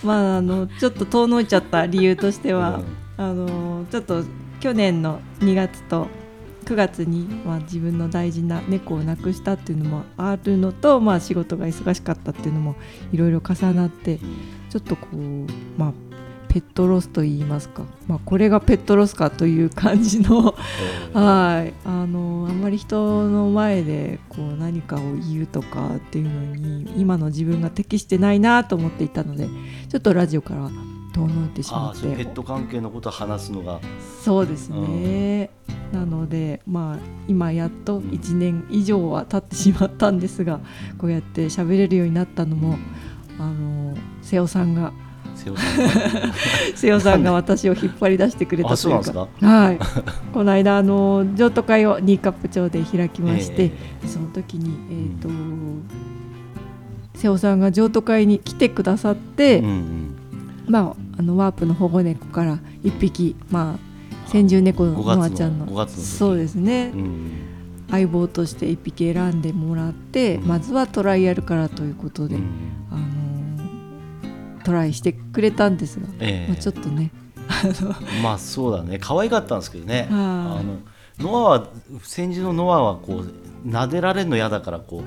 まああのちょっと遠のいちゃった理由としては、あのちょっと去年の2月と9月に、まあ、自分の大事な猫を亡くしたっていうのもあるのと、まあ、仕事が忙しかったっていうのもいろいろ重なってちょっとこうまあペットロスと言いますか、まあ、これがペットロスかという感じのえーはい。あのあんまり人の前でこう何かを言うとかっていうのに今の自分が適してないなと思っていたのでちょっとラジオから遠のいてしまっああそうペッてト関係のことを話すのが。そうですね、なのでまあ今やっと1年以上は経ってしまったんですがこうやって喋れるようになったのもあの瀬尾さんが 瀬尾さんが私を引っ張り出してくれたあというか。か？はい。この間あの譲渡会を新カップ町で開きまして、えその時にえっ、と瀬尾さんが譲渡会に来てくださって、ーうんうん。まああのワープの保護猫から一匹まあ先住猫の5月のノアちゃんの5月の時。そうですね、うん相棒として一匹選んでもらって、うん。まずはトライアルからということで、うんあのートライしてくれたんですが、ええ。まあ、ちょっとねまあそうだね。可愛かったんですけどね。はい。あのノアは先住のノアはこう撫でられるの嫌だからこ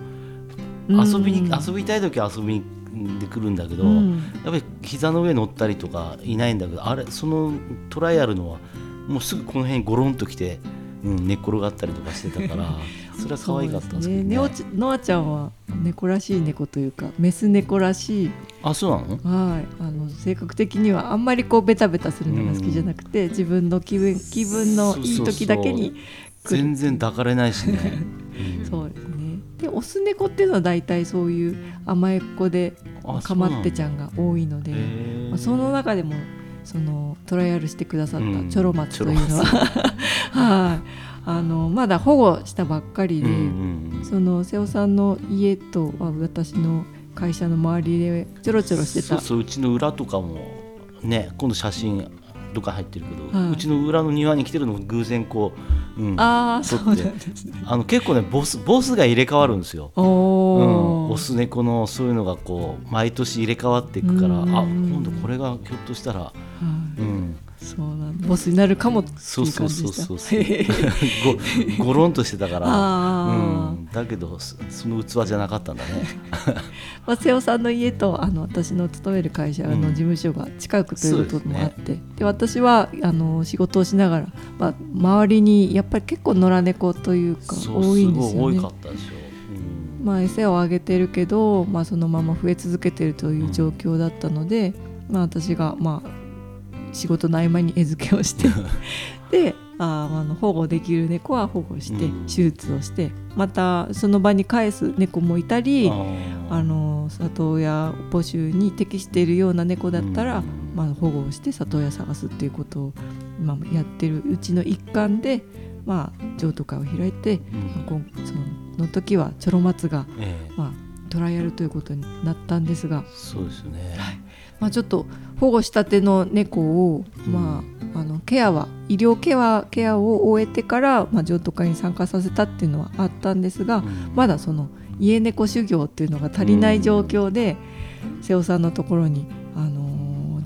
う遊びに、うん遊びたい時は遊びに来るんだけど、うん。やっぱり膝の上乗ったりとかいないんだけどあれそのトライアルのはもうすぐこの辺にゴロンと来て、うん、寝っ転がったりとかしてたから それは可愛かったんですけどね。ね。ネオちノアちゃんは猫らしい猫というかメス猫らしい。あそうなの？はい。あの性格的にはあんまりこうベタベタするのが好きじゃなくて、自分の気分気分のいい時だけに全然抱かれないしね、う んそうですね。でオス猫っていうのは大体そういう甘えっ子であかまってちゃんが多いので、まあ、その中でもそのトライアルしてくださっうん。たチョロマツというのは、はいあのまだ保護したばっかりで、その瀬尾さんの家とあ私の会社の周りでちょろちょろしてた。そうそううちの裏とかもね今度写真どっか入ってるけど、はい。うちの裏の庭に来てるのを偶然こう、うん、あそうですね。あの結構ねボスボスが入れ替わるんですよ。おうん、お、オス猫のそういうのがこう毎年入れ替わっていくからあうん今度これがひょっとしたら、はい。うん、そうなんボスになるかもっていうそうそう感じそうでしたそう。ごごろんとしてたから、うん、だけどそその器じゃなかったんだね。まあ、瀬尾さんの家とあの私の勤める会社の事務所が近くということもあって、で私はあの仕事をしながら、まあ、周りにやっぱり結構野良猫というかそう多いんですよね。すごい多か。ったでしょ。う。ん。まあ、餌をあげてるけど、まあ、そのまま増え続けてるという状況だったので、まあ、私が、まあ、仕事の合間に餌付けをして であーあの保護できる猫は保護して、うん。手術をしてまたその場に返す猫もいたりあの里親募集に適しているような猫だったら、うん。まあ、保護をして里親探すっていうことを今やってるうちの一環で、まあ、譲渡会を開いて、うん。今そのの時はチョロマツが、ええ。まあ、トライアルということになったんですが、そうですよね。まあ、ちょっと保護したての猫を、まあ、あのケアは医療ケアケアを終えてから、まあ、譲渡会に参加させたっていうのはあったんですが、うん。まだその家猫修行っていうのが足りない状況で、瀬尾さんのところに、あのー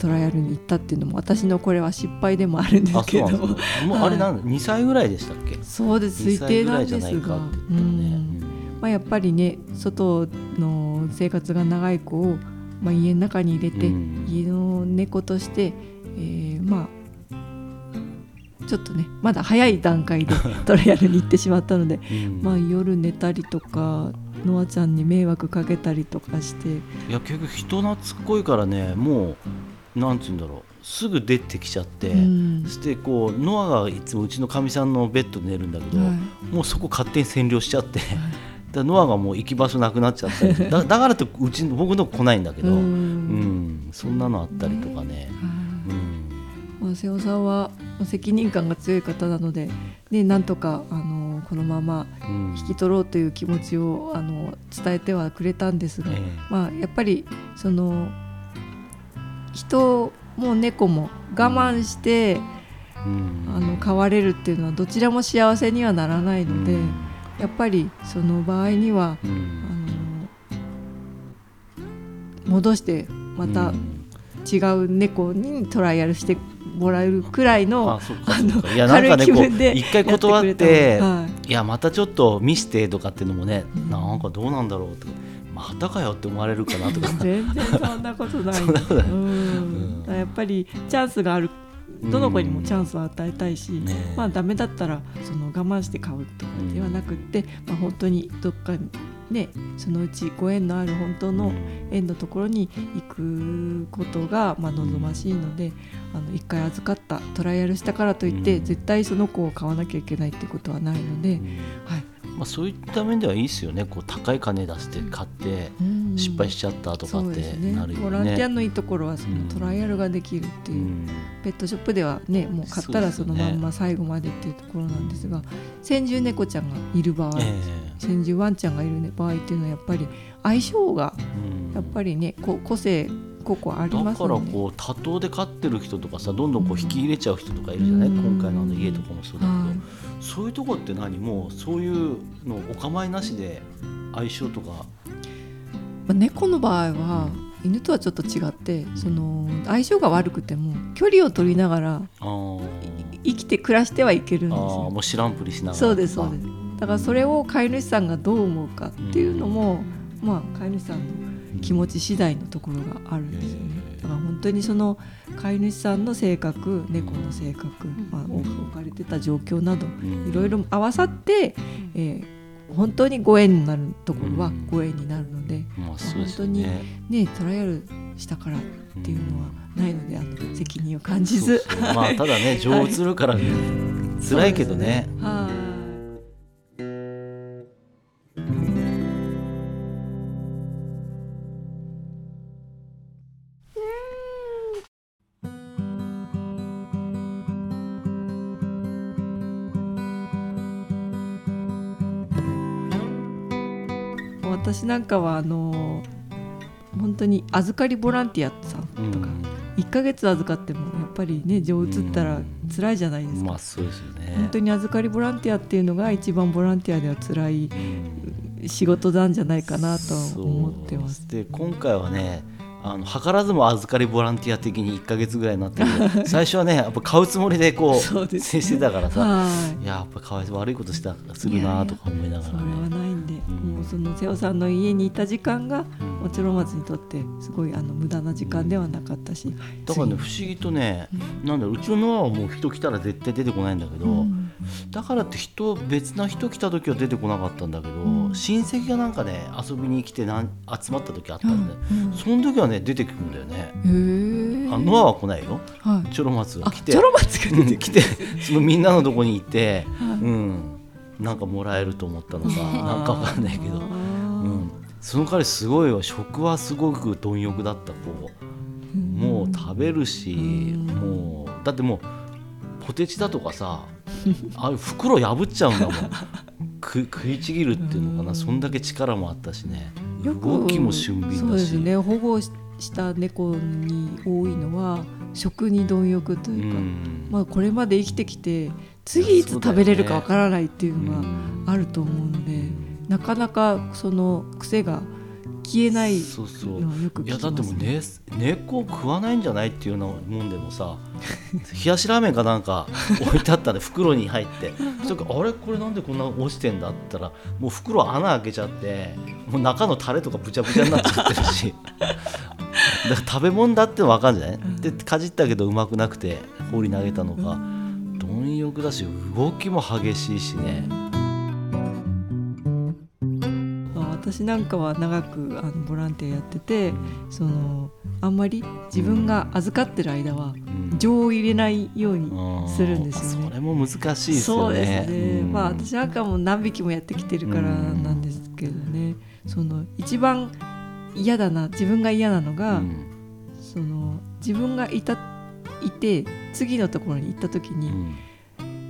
トライアルに行ったっていうのも私のこれは失敗でもあるんですあけど。そうなんですかもうあれなんだ、2歳ぐらいでしたっけ？そうです。推2歳ぐらいじゃ定なんですが。うんまあ、やっぱりね外の生活が長い子を、まあ、家の中に入れて、うん。家の猫として、えーまあちょっとねまだ早い段階で トライアルに行ってしまったので、うん。まあ、夜寝たりとかノアちゃんに迷惑かけたりとかして。いや結局人懐っこいからねもうなんて言うんだろうすぐ出てきちゃって、うん。そしてこうノアがいつもうちのかみさんのベッドで寝るんだけど、はい。もうそこ勝手に占領しちゃって、だからノアがもう行き場所なくなっちゃったりだだからってうちの僕の来ないんだけど、ううん。んそんなのあったりとかね。うん。まあ、瀬尾さんは責任感が強い方なので、ね、なんとかあのこのままうん。引き取ろうという気持ちをあの伝えてはくれたんですが、ええ。まあ、やっぱりその人も猫も我慢して、うん。あの飼われるっていうのはどちらも幸せにはならないので、うんやっぱりその場合にはうあんの戻してまたうん。違う猫にトライアルしてもらえるくらいの軽い気分で一回断っやてはい。いやまたちょっと見してとかっていうのもね、うん。なんかどうなんだろうとかまたかよって思われるかなとか。全然そんなことない。うん。やっぱりチャンスがあるどの子にもチャンスを与えたいし、ね。まあダメだったらその我慢して買うとかではなくって、まあ、本当にどっかにねそのうちご縁のある本当の縁のところに行くことがまあ望ましいので、あの一回預かったトライアルしたからといって、うん。絶対その子を買わなきゃいけないってことはないので、うん。はい。まあ、そういった面ではいいですよね。こう高い金出して買って失敗しちゃったとかってなるよね。ボランティアのいいところはそのうん。トライアルができるっていう、うん。ペットショップではねもう買ったらそのまんま最後までっていうところなんですが先住猫ちゃんがいる場合、え先住ワンちゃんがいる、ね、場合っていうのはやっぱり相性がやっぱりねこ個性個々ありだからますので、こう多頭で飼ってる人とかさどんどんこう引き入れちゃう人とかいるじゃない、うん。今回のあの家とかもそうだけど、はい。そういうとこって何？もうそういうのお構いなしで相性とか。まあ、猫の場合は犬とはちょっと違ってその相性が悪くても距離を取りながら生きて暮らしてはいけるんあですよ。ーもう知らんぷりしながらそうですそうですだからそれを飼い主さんがどう思うかっていうのも、まあ飼い主さんの気持ち次第のところがあるんですよね。だから本当にその飼い主さんの性格猫の性格、まあ、置かれてた状況などうん。いろいろ合わさって、えー本当にご縁になるところはうん。ご縁になるので、まあそうですよね。ねトライアルしたからっていうのはないので、あの責任を感じず。まあただね情移るから辛いけどね。はい私なんかはあの本当に預かりボランティアさんとか、1ヶ月預かってもやっぱりね情移ったら辛いじゃないですか、まあそうですよね。本当に預かりボランティアっていうのが一番ボランティアでは辛いうん。仕事なんじゃないかなと思ってます。で今回はねあの図らずも預かりボランティア的に1か月ぐらいになってる。最初はねやっぱ買うつもりでこそう接してたからさ。はい。いややっぱかわいそう悪いことしたするなとか思いながそれはらねないんで、うん。もうその瀬尾さんの家にいた時間がうん。もちろん松にとってすごいあの無駄な時間ではなかったし、だからね不思議とねなんだろううちのノアはもう人来たら絶対出てこないんだけど、うん。だからって人別な人来た時は出てこなかったんだけど、うん。親戚がなんかね遊びに来てなん集まった時あったんで、うん。その時はね出てくるんだよね、あノアは来ないよ。はい。チョロマツがあ来て。チョロマツが出て来て。そのみんなのとこに行って、はい。うん、なんかもらえると思ったのかなんかわかんないけど、あうーん、その彼すごいよ食はすごく貪欲だった子。もう食べるし、うん。もうだってもうポテチだとかさああいう袋破っちゃうんだもん。く食いちぎるっていうのかうな。んそんだけ力もあったしねよく動きも俊敏だし。そうですね。保護した猫に多いのは食に貪欲とういうか、ん。まあ、これまで生きてきて次いつ食べれるかわからないっていうのがうんあると思うので、なかなかその癖が消えないそうそう。いやだってもう、ね、根っこを食わないんじゃないっていうようなもんでもさ 冷やしラーメンかなんか 置いてあったんで袋に入って。それからあれ？これなんでこんな落ちてんだ？ったらもう袋穴開けちゃってもう中のタレとかぶちゃぶちゃになっちゃってるし。だから食べ物だって分かんじゃない、でかじったけどうまくなくて放り投げたのか。貪欲だし動きも激しいしね私なんかは長くあのボランティアやっててそのあんまり自分が預かってる間はうん。情を入れないようにするんですよね。それも難しいですよね。そうですね、うん。まあ私なんかもう何匹もやってきてるからなんですけどね、その一番嫌だな自分が嫌なのが、うん。その自分がいたいて次のところに行った時に、うん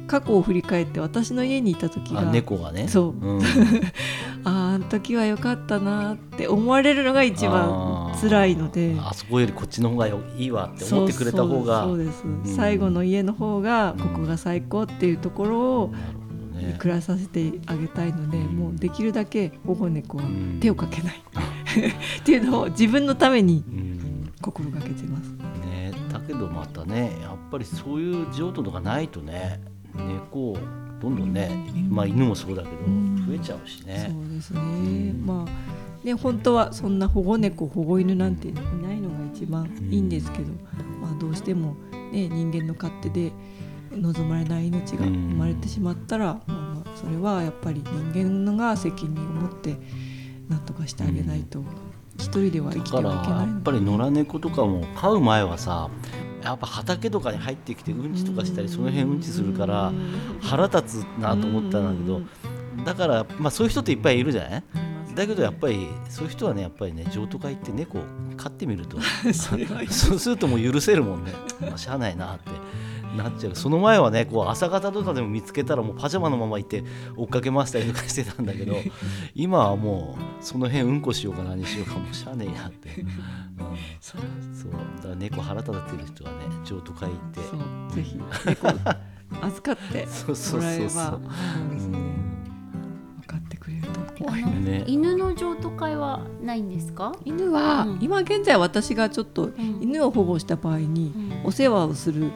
過去を振り返って私の家にいた時あが猫がね。そう。うん、あああの時は良かったなって思われるのが一番辛いので。あそこよりこっちの方がよいいわって思ってくれた方が。そうです、ん。最後の家の方がここが最高っていうところをね。暮らさせてあげたいので、うん。もうできるだけ保護猫はうん。手をかけない、っていうのを自分のためにうん。心がけてます。ね、だけどまたねやっぱりそういう譲渡とかないとね猫どんどんね、まあ、犬もそうだけどん。増えちゃうしね。そうですね、まあね本当はそんな保護猫保護犬なんていないのが一番いいんですけど、まあ、どうしても、ね、人間の勝手で望まれない命が生まれてしまったら、まあまあそれはやっぱり人間が責任を持ってなんとかしてあげないと、一人では生きてだからはいけないので。やっぱり野良猫とかも飼う前はさやっぱ畑とかに入ってきてうんちとかしたりその辺うんちするから腹立つなと思ったんだけどだから、まあ、そういう人っていっぱいいるじゃない？だけどやっぱりそういう人はねやっぱりね譲渡会行って猫を飼ってみると そうするともう許せるもんね、まあ、しゃあないなってなっちゃう。その前はねこう朝方とかでも見つけたらもうパジャマのまま行って追っかけ回したりとかしてたんだけど 今はもうその辺うんこしようか何しようかもうしゃあねえなって、うん、そう。だから猫腹立ててる人はね譲渡会行って。そうぜひ猫預かってそうそうもらえばそうそうそうですね分かってくれると思い。ます。ね。犬の譲渡会はないんですか？犬は、うん。今現在私がちょっとん犬を保護した場合にうん。お世話をするうん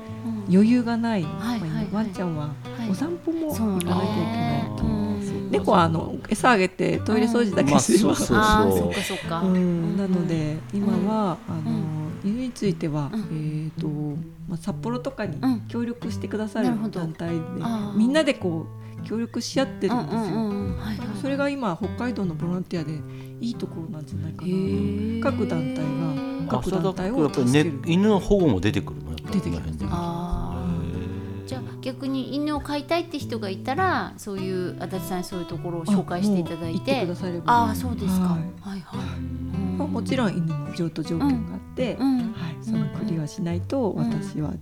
余裕がない、はいはいはい。ワンちゃんははい。お散歩も行かなきゃいけないと、う。ん。猫はあの餌あげてトイレ掃除だけす。れば、まあそうそうああそっかそっか。うん。なので今は、うん。あの犬については、うん。えっ、と、まあ、札幌とかにうん。協力してくださる団体で、みんなでこう協力し合ってうんるんですよ。それが今北海道のボランティアでいいところなんじゃないかへな。ー。各団体が各団体をやっぱり、ね助ける、。犬の保護も出てくる出てきます。ああ。じゃあ逆に犬を飼いたいって人がいたらそういう足立さんにそういうところを紹介していただいて。てくださればああそうですか。ははいいはい。まあ、もちろん犬の譲渡条件があって、うん。はい、そのクリアしないとうん。私は、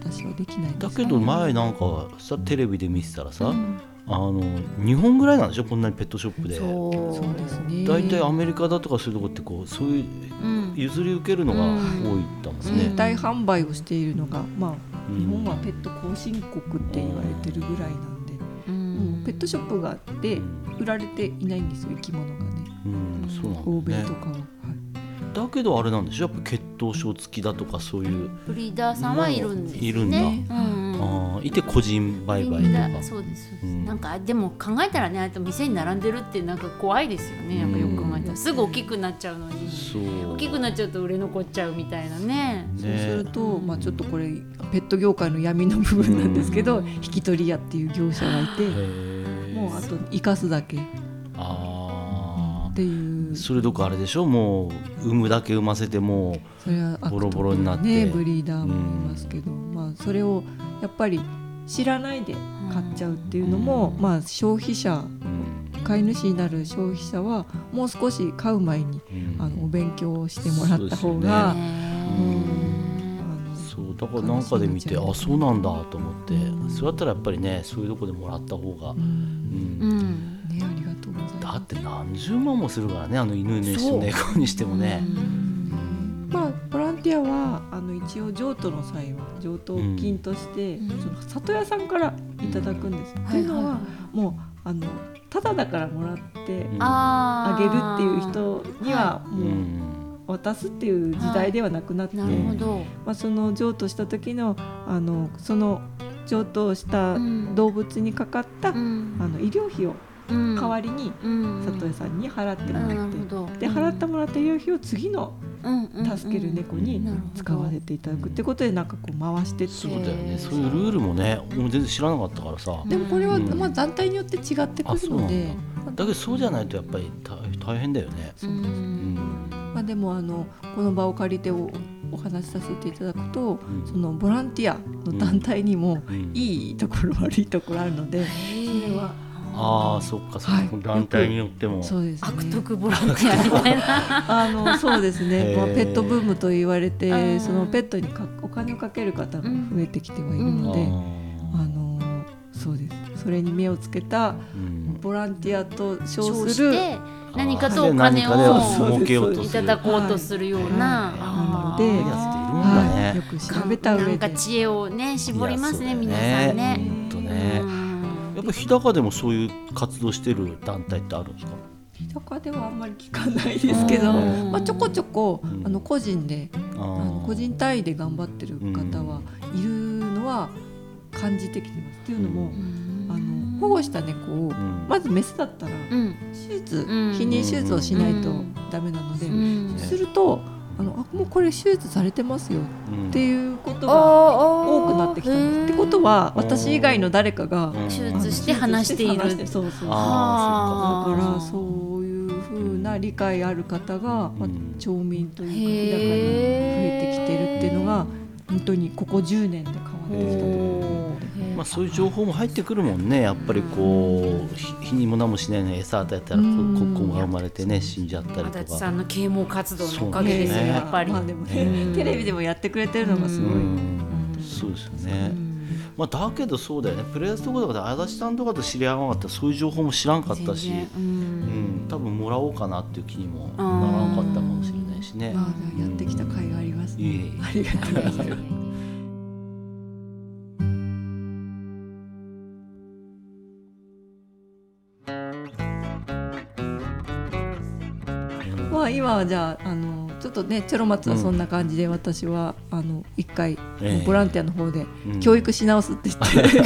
私はできないんですだけど前なんかさテレビで見てたらさ、うんあの日本ぐらいなんでしょ？こんなにペットショップで。そう。ですね。大体アメリカだとかそういうとこってこうそういううん。譲り受けるのが多いだもんうん。ね全。体販売をしているのが、まあ、うん。日本はペット後進国って言われてるぐらいなんで、うん。ペットショップがあってうん。売られていないんですよ生き物がね。うん。そうなんだ欧米とかは、はいだけどあれなんでしょ？やっぱ血統症付きだとかそういう、ブリーダーさんはいるんですね。いるんだ。うんうん。あーいて個人売買とか。ーそうですそうです、うん。なんかでも考えたらねあと店に並んでるってなんか怖いですよね。やっぱよく考えたら。すぐ大きくなっちゃうのに。そう。大きくなっちゃうと売れ残っちゃうみたいなね。そうするねと、まあ、ちょっとこれペット業界の闇の部分なんですけど、うん引き取り屋っていう業者がいて、もうあと生かすだけ。っあていう。ーそれどころあれでしょ？もう産むだけ産ませてもそれは悪ボロボロになって。ねブリーダーもいますけど、まあそれをやっぱり知らないで買っちゃうっていうのも、まあ消費者う、うん飼い主になる消費者はもう少し飼う前にうん。あのお勉強をしてもらった方が、そうだからなんかで見てあそうなんだと思って。うん。そうやったらやっぱりねそういうとこでもらった方が、ううんだって何十万もするからねあの犬にしてそうも猫にしてもね。まあ、ボランティアはあの一応譲渡の際は譲渡金として、うん。その里屋さんからいただくんです。ん。というのは、はいはいはもうあのただだからもらってうん。ああげるっていう人にはうもうん。渡すっていう時代ではなくなって、なるほど、まあ、その譲渡した時のあのその譲渡したうん。動物にかかった、うん。あの医療費をうん代わりにうん。里江さんに払ってもらって、で払ってもらった医療費を次の助ける猫に使わせていただくってことでなんかこう回してって。いうそうだよね。そういうルールもね俺も全然知らなかったからさ。でもこれは、うん。まあ、団体によって違ってくるので。だ。けどそうじゃないとやっぱり大大変だよね。ううん。んまあ、でもあのこの場を借りておお話しさせていただくとうん。そのボランティアの団体にもうん。いいところ悪いところあるのでそれはああそっかそっか、はい。団体によっても。そうです悪ね。徳ボランティアみたいな。あのそうですね、まあ、ペットブームと言われうてんそのペットにかお金をかける方が増えてきてはいるので、ああのそうです。それに目をつけたーうん。ボランティアと称称するして何かとお金を儲けようといただこうとするような、はい。なのでよく調べた上なんかで知恵をね絞りますね皆さんね。ほんとね。うんやっぱ日高でもそういう活動してる団体ってあるんですか？日高ではあんまり聞かないですけど、うん。まあ、ちょこちょこうん。あの個人でああのー個人単位で頑張ってる方はいるのは感じてきてます。っていうのも、あの保護した猫をうん。まずメスだったらうん。手術、うん。避妊手術をしないとダメなので、うん。するとあのあもうこれ手術されてますよ。うん。っていうことが多多くなってきたんです。ってことは私以外の誰かがうん。手術して話している。そうそうだからそういうふうな理解ある方が、まあうん町民というか日高に増えてきてるっていうのが本当にここ10年で変わってきたと。思うので。まあ、そういう情報も入ってくるもんね。やっぱりこうひ日にも何もしないのに餌与えたらこうん。子供が生まれてね死んじゃったり足立とか。さんの啓蒙活動のおかげですよ、ね。やっぱり。まあでもね、うん。テレビでもやってくれてるのがすごい、うん。そうですよね、まあ、だけどそうだよね。プレスとかとかで足立さんとかと知り合わなかったらそういう情報も知らんかったし、全然。ううん。ん、多分もらおうかなっていう気にもあなーらなかったかもしれないしね。まあやってきた甲斐がありますね、いえいえ。ありがとうございますまあ今はじゃああのちょっとねチョロマツはそんな感じで、私はあの一回ええ。ボランティアの方でうん。教育し直すって言って、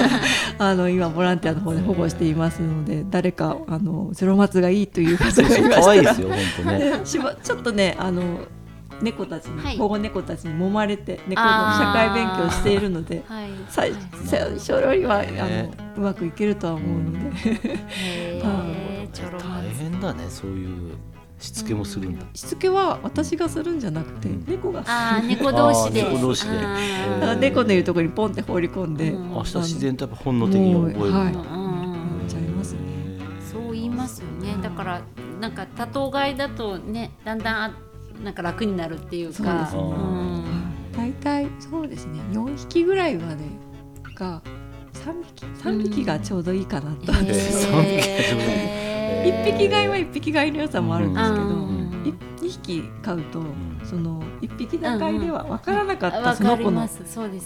あの今ボランティアの方で保護していますので誰かあのチョロマツがいいという方がいましたら可愛いですよ本当ね。ちょっとねあの猫たちに、はい。保護猫たちに揉まれて猫の社会勉強をしているのではい。最最初よりは、あのうまくいけるとは思うので、大変だねそういうしつけもするんだ。しつけは私がするんじゃなくて、うん。猫がする。ああ猫同士で。猫同士で。猫のいるところにポンって放り込んで、うん。明日自然とやっぱ本能的に覚える。んだ。もうはい。うんやっちゃいますねそう言いますよね。だからなんか多頭飼いだとねだんだんあなんか楽になるっていうか。そうですね。ん。大体そうですね。4匹ぐらいまでが3匹3匹がちょうどいいかなと、へー1匹飼いは1匹飼いの良さもあるんですけど、うんい2匹飼うと、ん。その1匹だ飼いでは分からなかった、わその子の。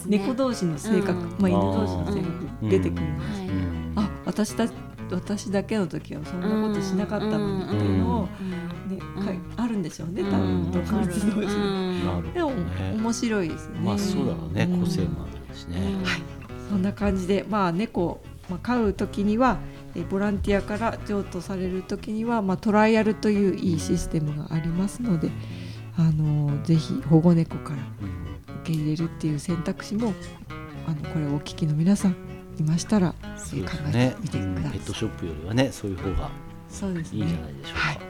猫同士の性格、うん。まあ、犬同士の性格出てくるんです、はいうん。あ私た私だけの時はそんなことしなかったのにっていうのを、ねうんかいあるんでしょうね多うん。分動物同士で。なる。ほでも。面白いですよね。まあそうだろうねうん。個性もあるしね。そんな感じで、まあ、猫、まあ、飼う時にはえボランティアから譲渡される時には、まあ、トライアルといういいシステムがありますので、あのぜひ保護猫からうん受け入れるっていう選択肢もあのこれをお聞きの皆さんいましたらそうです考えねてみてください。ペットショップよりはねそういう方がいいんじゃないでしょうか。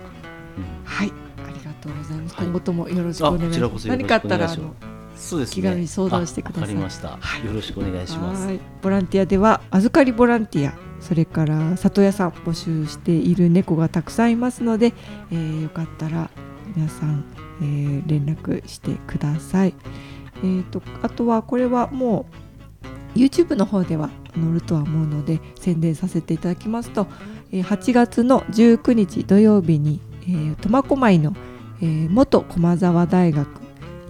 うん。はい。ありがとうございます、はい。今後ともよろしくお願いします。何かあったらあのそうですね。気軽に相談してください。あわかりました。よろしくお願いします。はい。ボランティアでは預かりボランティアそれから里屋さん募集している猫がたくさんいますので、えーよかったら皆さん、えー連絡してください。えー、とあとはこれはもう YouTube の方では載るとは思うので宣伝させていただきますと、8月の19日土曜日に、苫小牧の、え元駒沢大学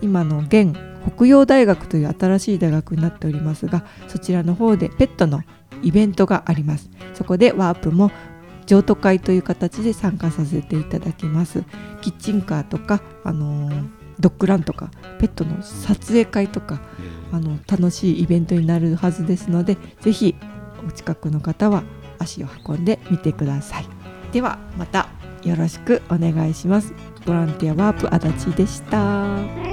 今の現北洋大学という新しい大学になっておりますがそちらの方でペットのイベントがあります。そこでワープも譲渡会という形で参加させていただきます。キッチンカーとか、あのードッグランとかペットの撮影会とかあの楽しいイベントになるはずですのでぜひお近くの方は足を運んでみてください。ではまたよろしくお願いします。ボランティアワープ足立でした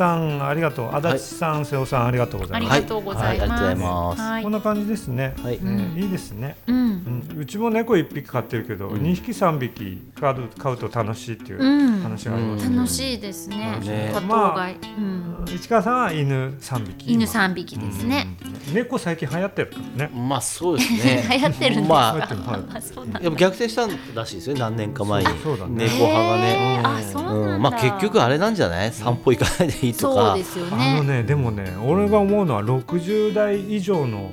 さんありがとう。足立さん、瀬尾さんありがとうございます。ありがとうございまますす。はいこんな感じですね。はいねいいですね。うんうん、うちも猫一匹飼ってるけど、うん。二匹三匹飼う飼うと楽しいっていううん。話があります、うん楽しいですね。ね。多頭飼い、うん、市川さんは犬三匹。犬三匹ですね。うん。猫最近流行ってるからね。まあそうですね。流行ってるんですまあでも 逆転したらしいですよ何年か前に。そうだ。ね猫派がね、あ、そうなんだ。うん、まあ結局あれなんじゃない？散歩行かないでいいとそうかですよあのね。ねでもね俺が思うのは60代以上の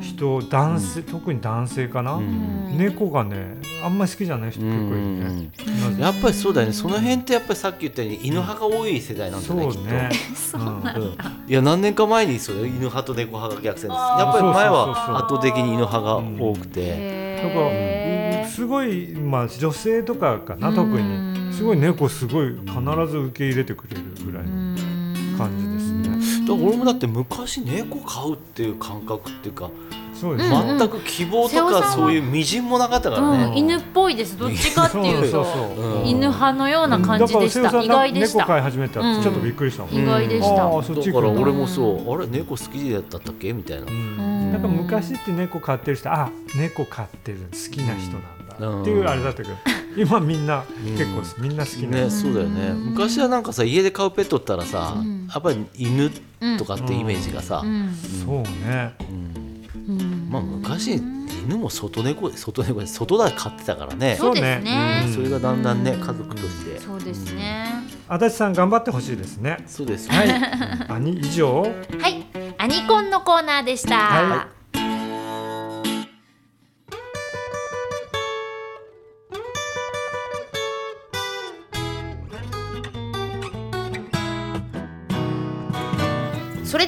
人男性、特に男性かな、うん。猫がねあんまり好きじゃない人う結構いるね。ん。なぜ？やっぱりそうだよね。その辺ってやっぱりさっき言ったように犬派が多い世代なんだそうね。きっと。ね。そうなんだ。うん。いや何年か前にそう犬派と猫派が逆転ですやっぱり前そうそうそうはそう。圧倒的に犬派が多くて、へー。すごい、まあ、女性とかかなうん。特に。すごい猫すごい必ず受け入れてくれるぐらいの感じですね。だから俺もだって昔猫飼うっていう感覚っていうか、そうですね、うん全く希望とかそういうみじんもなかったからね、うん、犬っぽいです。どっちかっていうとそうそうそうう。ん犬派のような感じでした。だから瀬尾さん意外でした。猫飼い始めたうん。らちょっとびっくりしたもん、意外でした。だ。だから俺もそう。あれ猫好きだったっけ？みたいな、うん。うん。なんか昔って猫飼ってる人あ猫飼ってる好きな人なんだ、うんっていうあれだったけど 今みんなうん。結構みんな好きな、ねそうだよね。うん。昔はなんかさ家で飼うペットったらさ、うん。やっぱり犬とかってイメージがさ、うん。そうね。うんうんまあ昔犬も外猫外猫で外で飼ってたからね。そうですね。うん。それがだんだんねうん。家族として。そうですね。足立さん頑張ってほしいですね。そうですはい。兄以上はい、アニコンのコーナーでした。はそ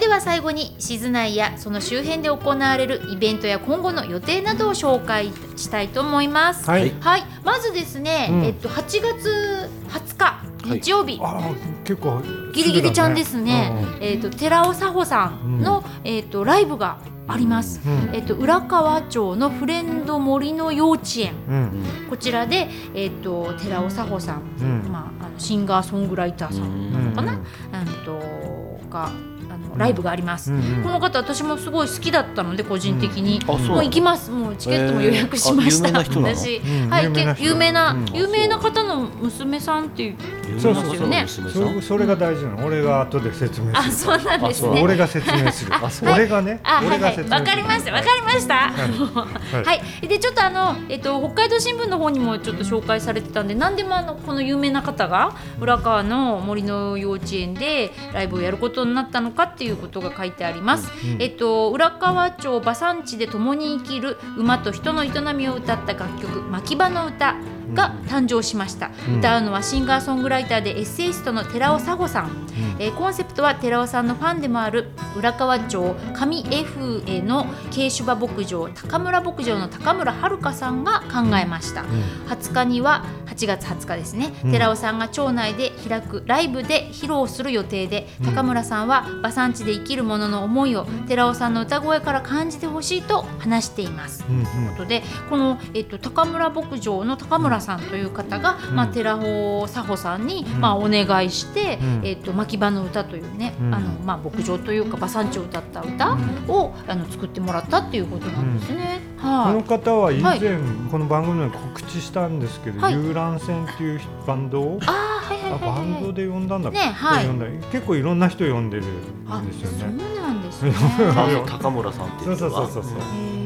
では最後に静内やその周辺で行われるイベントや今後の予定などを紹介したいと思います。はい、はい、まずですね、うん。えっと8月20日はい。日曜日、あー結構ギリギリちゃんですね。えっと寺尾佐穂さんの、えっとライブがあります。うん。うん。えっと浦河町のフレンド森の幼稚園。うん。こちらでえっと寺尾佐穂さん、うん。まああのシンガーソングライターさん、うんかな？うんとがライブがあります。うんうん。この方私もすごい好きだったので個人的に、うなのもう行きます。もうチケットも予約しました、えーあ有名な人なの？私、うんはい有名な有名な、うん。有名な方の娘さんっていうそうそう有名な人の娘さんそそれが大事なの。俺が後で説明する。あそうなんですね。俺が説明する。あそう。俺がねあはいはい。俺が説明する。わかりましたわかりました。はい。はい、でちょっとあの、えっと、北海道新聞の方にもちょっと紹介されてたんで何でもあのこの有名な方が浦川の森の幼稚園でライブをやることになったのかっていうことが書いてあります。うんえっと、浦川町馬産地で共に生きる馬と人の営みを歌った楽曲「牧場の歌」が誕生しました、うん。歌うのはシンガーソングライターでエッセイストの寺尾佐穂さん、えーコンセプトは寺尾さんのファンでもある浦河町上 F への慶種馬牧場。高村牧場の高村遥さんが考えました、20日には8月20日ですね、うん。寺尾さんが町内で開くライブで披露する予定で、うん。高村さんは馬産地で生きる者の思いを寺尾さんの歌声から感じてほしいと話しています。うんうん。ということでこの、えっと、高村牧場の高村さんという方が、うん。まあ、寺尾佐穂さんに、うん。まあ、お願いして「うん。えっと、牧場の歌」というね、うん。あのまあ、牧場というか馬産地を歌った歌を、あの作ってもらったっていうことなんですね。このはい、方は以前、はい。この番組で告知したんですけど、はい。遊覧船っていうバンドをあーはいバンドで呼んだんだ。ねはい。呼んだ結構いろんな人呼んでるあんですよね。そうなんですね。高村さんっていうそうそうそうそう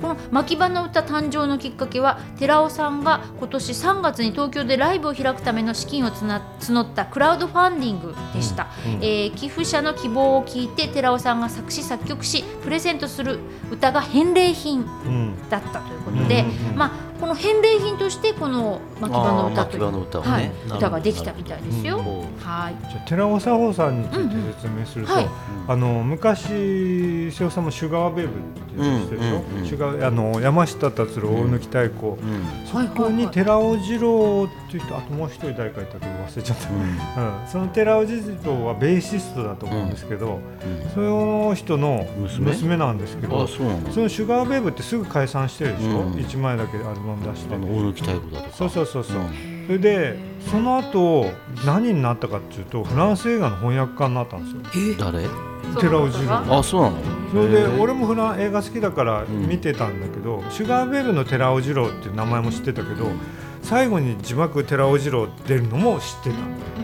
この牧場の歌誕生のきっかけは寺尾さんが今年3月に東京でライブを開くための資金を募ったクラウドファンディングでした、うんうん。えー寄付者の希望を聞いて寺尾さんが作詞作曲しプレゼントする歌が返礼品うん。だったということで、うんうんうん。まあこの返礼品としてこの牧場の歌というの歌をね。はい歌ができたみたいですよ。ほはい。じゃあ寺尾佐保さんについて説明すると、うんうんはい。あの昔瀬尾さんもシュガーベーブってでしょ、うんうんうんシュガーあの山下達郎大貫太鼓、ううん。そこに寺尾二郎っていう人あともう一人誰かいたけど忘れちゃった、うん、その寺尾二郎はベーシストだと思うんですけど、うん。その人の娘？娘なんですけうんどあそうなのそのシュガーベーブってすぐ解散してるでしょ、うん。1枚だけアルバム出して。あの大貫太鼓だとか。そうそうそうそう、ん。それでその後何になったかっていうとフランス映画の翻訳家になったんですよ。誰？寺尾二郎あそうなの？それで俺もフラン映画好きだから見てたんだけど、シュガーベルの寺尾二郎っていう名前も知ってたけど最後に字幕寺尾二郎って出るのも知ってた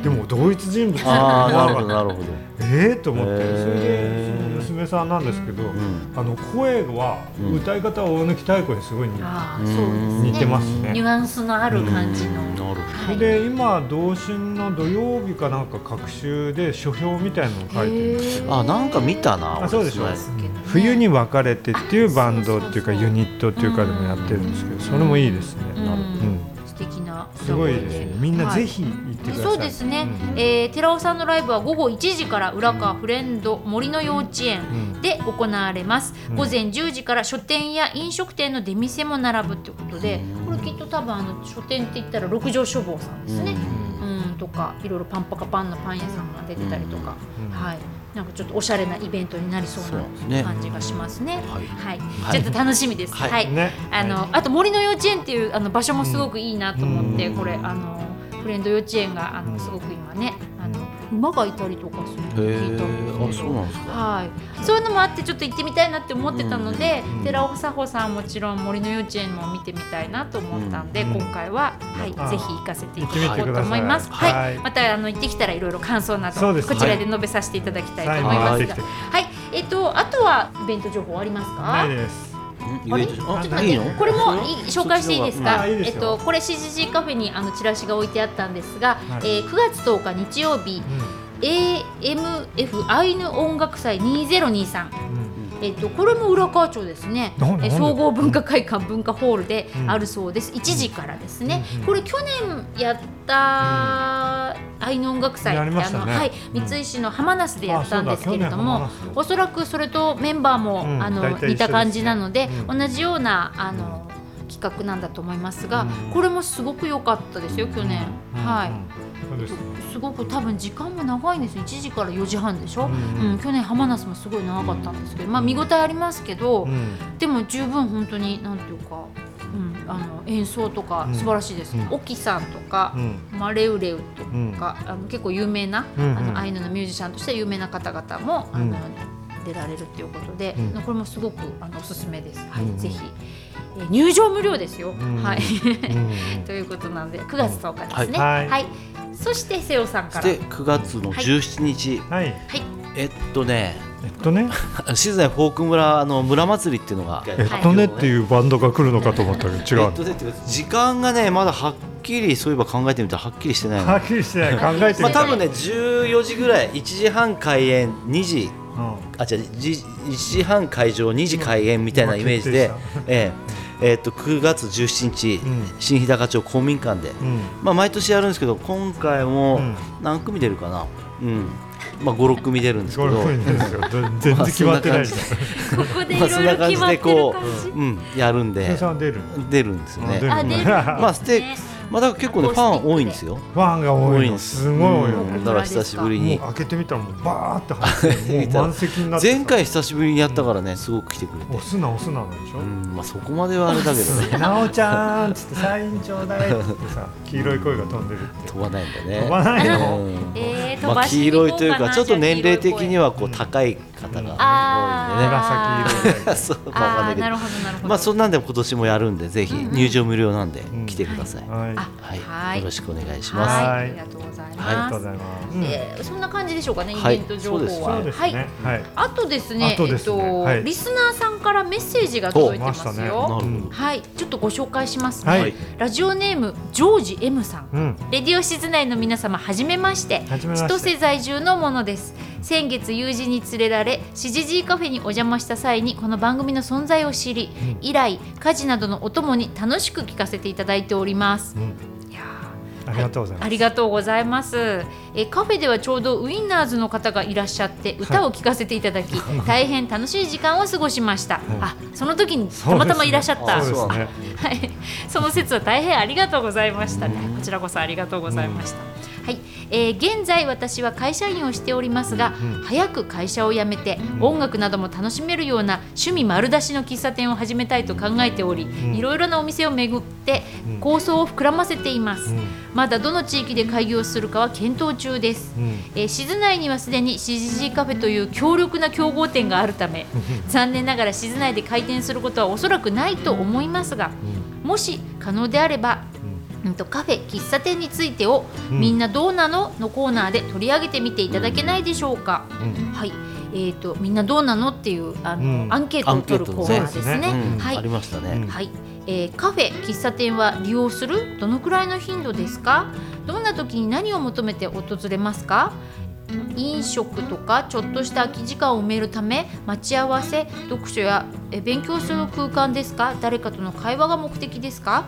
でも同一人物。ああ なるほどなるほど。ええと思ってそれでその娘さんなんですけど、ん。あの声はうん。歌い方は大貫太鼓にすごい似。似てますね。ニュアンスのある感じの。うん。なるほど。で今同心の土曜日かなんか各週で書評みたいなのを書いてるんですよ。あなんか見たなあそうでしょ俺冬に別れてっていうバンドっていうかユニットっていうかでもやってるんですけどそれもいいですね、うん。うん、素敵なすごいですね。みんなぜひ行ってください、そうですね、うん。えー寺尾さんのライブは午後1時から浦川フレンド森の幼稚園うん。で行われます、うん。午前10時から書店や飲食店の出店も並ぶということでこれきっと多分あの書店って言ったら六条書房さんですね、うん、とかいろいろパンパカパンのパン屋さんが出てたりとか、うん。はいなんかちょっとおしゃれなイベントになりそうな感じがしますね。はい。はい、はい。ちょっと楽しみです。はい。はい、ね。あの、はあと森の幼稚園っていうあの場所もすごくいいなと思って、うん。これあのフレンド幼稚園があうんのすごく今ね馬がいたりとかする聞いたんえですけどあそうなんですか。はい、そういうのもあってちょっと行ってみたいなって思ってたので、うん。寺尾佐穂さんもちろん森の幼稚園も見てみたいなと思ったんで、うん。今回は、はいあぜひ行かせていただこうと思います。はい。はい、またあの行ってきたらいろいろ感想などこちらで述べさせていただきたいと思いはいますが、はい、えっとあとはイベント情報ありますか？あれ？ちょっと待って。これもい紹介していいですか、えっとこれ CGG カフェにあのチラシが置いてあったんですが、はい。えー9月10日日曜日 AMF アイヌ音楽祭2023うん。うんえっとこれも浦河町ですね。えー総合文化会館文化ホールでうん。あるそうです、1時からですね、うんうんこれ去年やったアイヌ音楽祭やりましたね。はい、うん。三井市の浜那須でやったんですけれども、おそらくそれとメンバーも、うんあの似た感じなので、うん。同じようなあの企画なんだと思いますが、うん。これもすごく良かったですよ去年、うん。はい、すごく多分時間も長いんですよ。1時から4時半でしょ、うんうん。去年浜那須もすごい長かったんですけど、まあ、見応えありますけど、うん。でも十分本当になんていうか、うん、あの演奏とかうん。素晴らしいです、うん。オキさんとかう、ん。マレウレウとうん。か、あの結構有名な、あのアイヌのミュージシャンとして有名な方々も、あのうん出られるっていうことで、うん。これもすごくあのおすすめです、はいうんぜひ、えー入場無料ですよ、ん。はい。うん ということなので9月10日ですね、はい。はいそして瀬尾さんから。そして9月の17日、はい。はい。えっとね。えっとね。静内フォーク村あの村祭りっていうのが。えっとねっていうバンドが来るのかと思ったけど違うえっとねっていうか時間がねまだはっきりそういえば考えてみたらはっきりしてないの。はっきりしてない。考えてみたまあ多分ね14時ぐらい1時半開演2時。うん。あ違うじ1時半会場2時開演みたいなイメージで。えええっと9月17日、うん。新日高町公民館で、うん。まあ、毎年やるんですけど今回もうん。何組出るかな、うん。まあ、56組出るんですけど。全然決まってないで。すここでいまあそんなろいろ感じで決まってるこう、うん、やるん生で出る出るんですよね。ああ出るまあステねまあだから結構ねファン多いんですよ。ファンが多いの。すごい多いのうん。だから久しぶりに。開けてみたらもうバーって入って 満席になってさ。前回久しぶりにやったからねすごく来てくれて。押、すな押すなのでしょ？うん。まあそこまではあれだけどね。な おちゃんっつってサインちょうだいっつってさ黄色い声が飛んでるって。飛ばないんだね。飛ばないの？うんえー、飛まあ、黄色いというかちょっと年齢的にはこう高い方が多いんでね。紫色でそうまあわかんなあーなるほどなるほど。まあそんなんでも今年もやるんでぜひ入場無料なんでうん来てください、はい。よろしくお願いしはいます。はい。ありがとうございありますがとうございます。えーそんな感じでしょうかねイはい。ベント情報は。はい。あとですねあとですね。えっと、はい。リスナーさんからメッセージが届いてますよ、はい。ちょっとご紹介しますね、はい。ラジオネームジョージ M さん。うん。レディオ静内の皆様はじめまして。はじめまして。千歳在住のものです。先月友人に連れられしじじいカフェにお邪魔した際にこの番組の存在を知り、うん。以来家事などのお供に楽しく聞かせていただいております。うん。ありがとうございます。ありがとうございます。えカフェではちょうどウインナーズの方がいらっしゃって歌を聴かせていただき、大変楽しい時間を過ごしました、あその時にたまたまいらっしゃった。そうですね。はい、その説は大変ありがとうございましたね。こちらこそありがとうございました。はい、えー現在私は会社員をしておりますが、うん。早く会社を辞めて、音楽なども楽しめるような趣味丸出しの喫茶店を始めたいと考えており、ん。いろいろなお店を巡ってうん。構想を膨らませています。うん。まだどの地域で開業するかは検討中です。うん。えー静内にはすでに CGG カフェという強力な競合店があるため残念ながら静内で開店することはおそらくないと思いますがもし可能であれば、うん、とカフェ喫茶店についてを「うん。みんなどうなの?」のコーナーで取り上げてみていただけないでしょうか。うん。はい。えー、とみんなどうなの？っていうあの、うん。アンケートを取るコーナーですね。アンケートうん。はいありましたね、うん。はい、えーカフェ喫茶店は利用する？どのくらいの頻度ですか？どんな時に何を求めて訪れますか？飲食とかちょっとした空き時間を埋めるため待ち合わせ読書やえー勉強する空間ですか？誰かとの会話が目的ですか、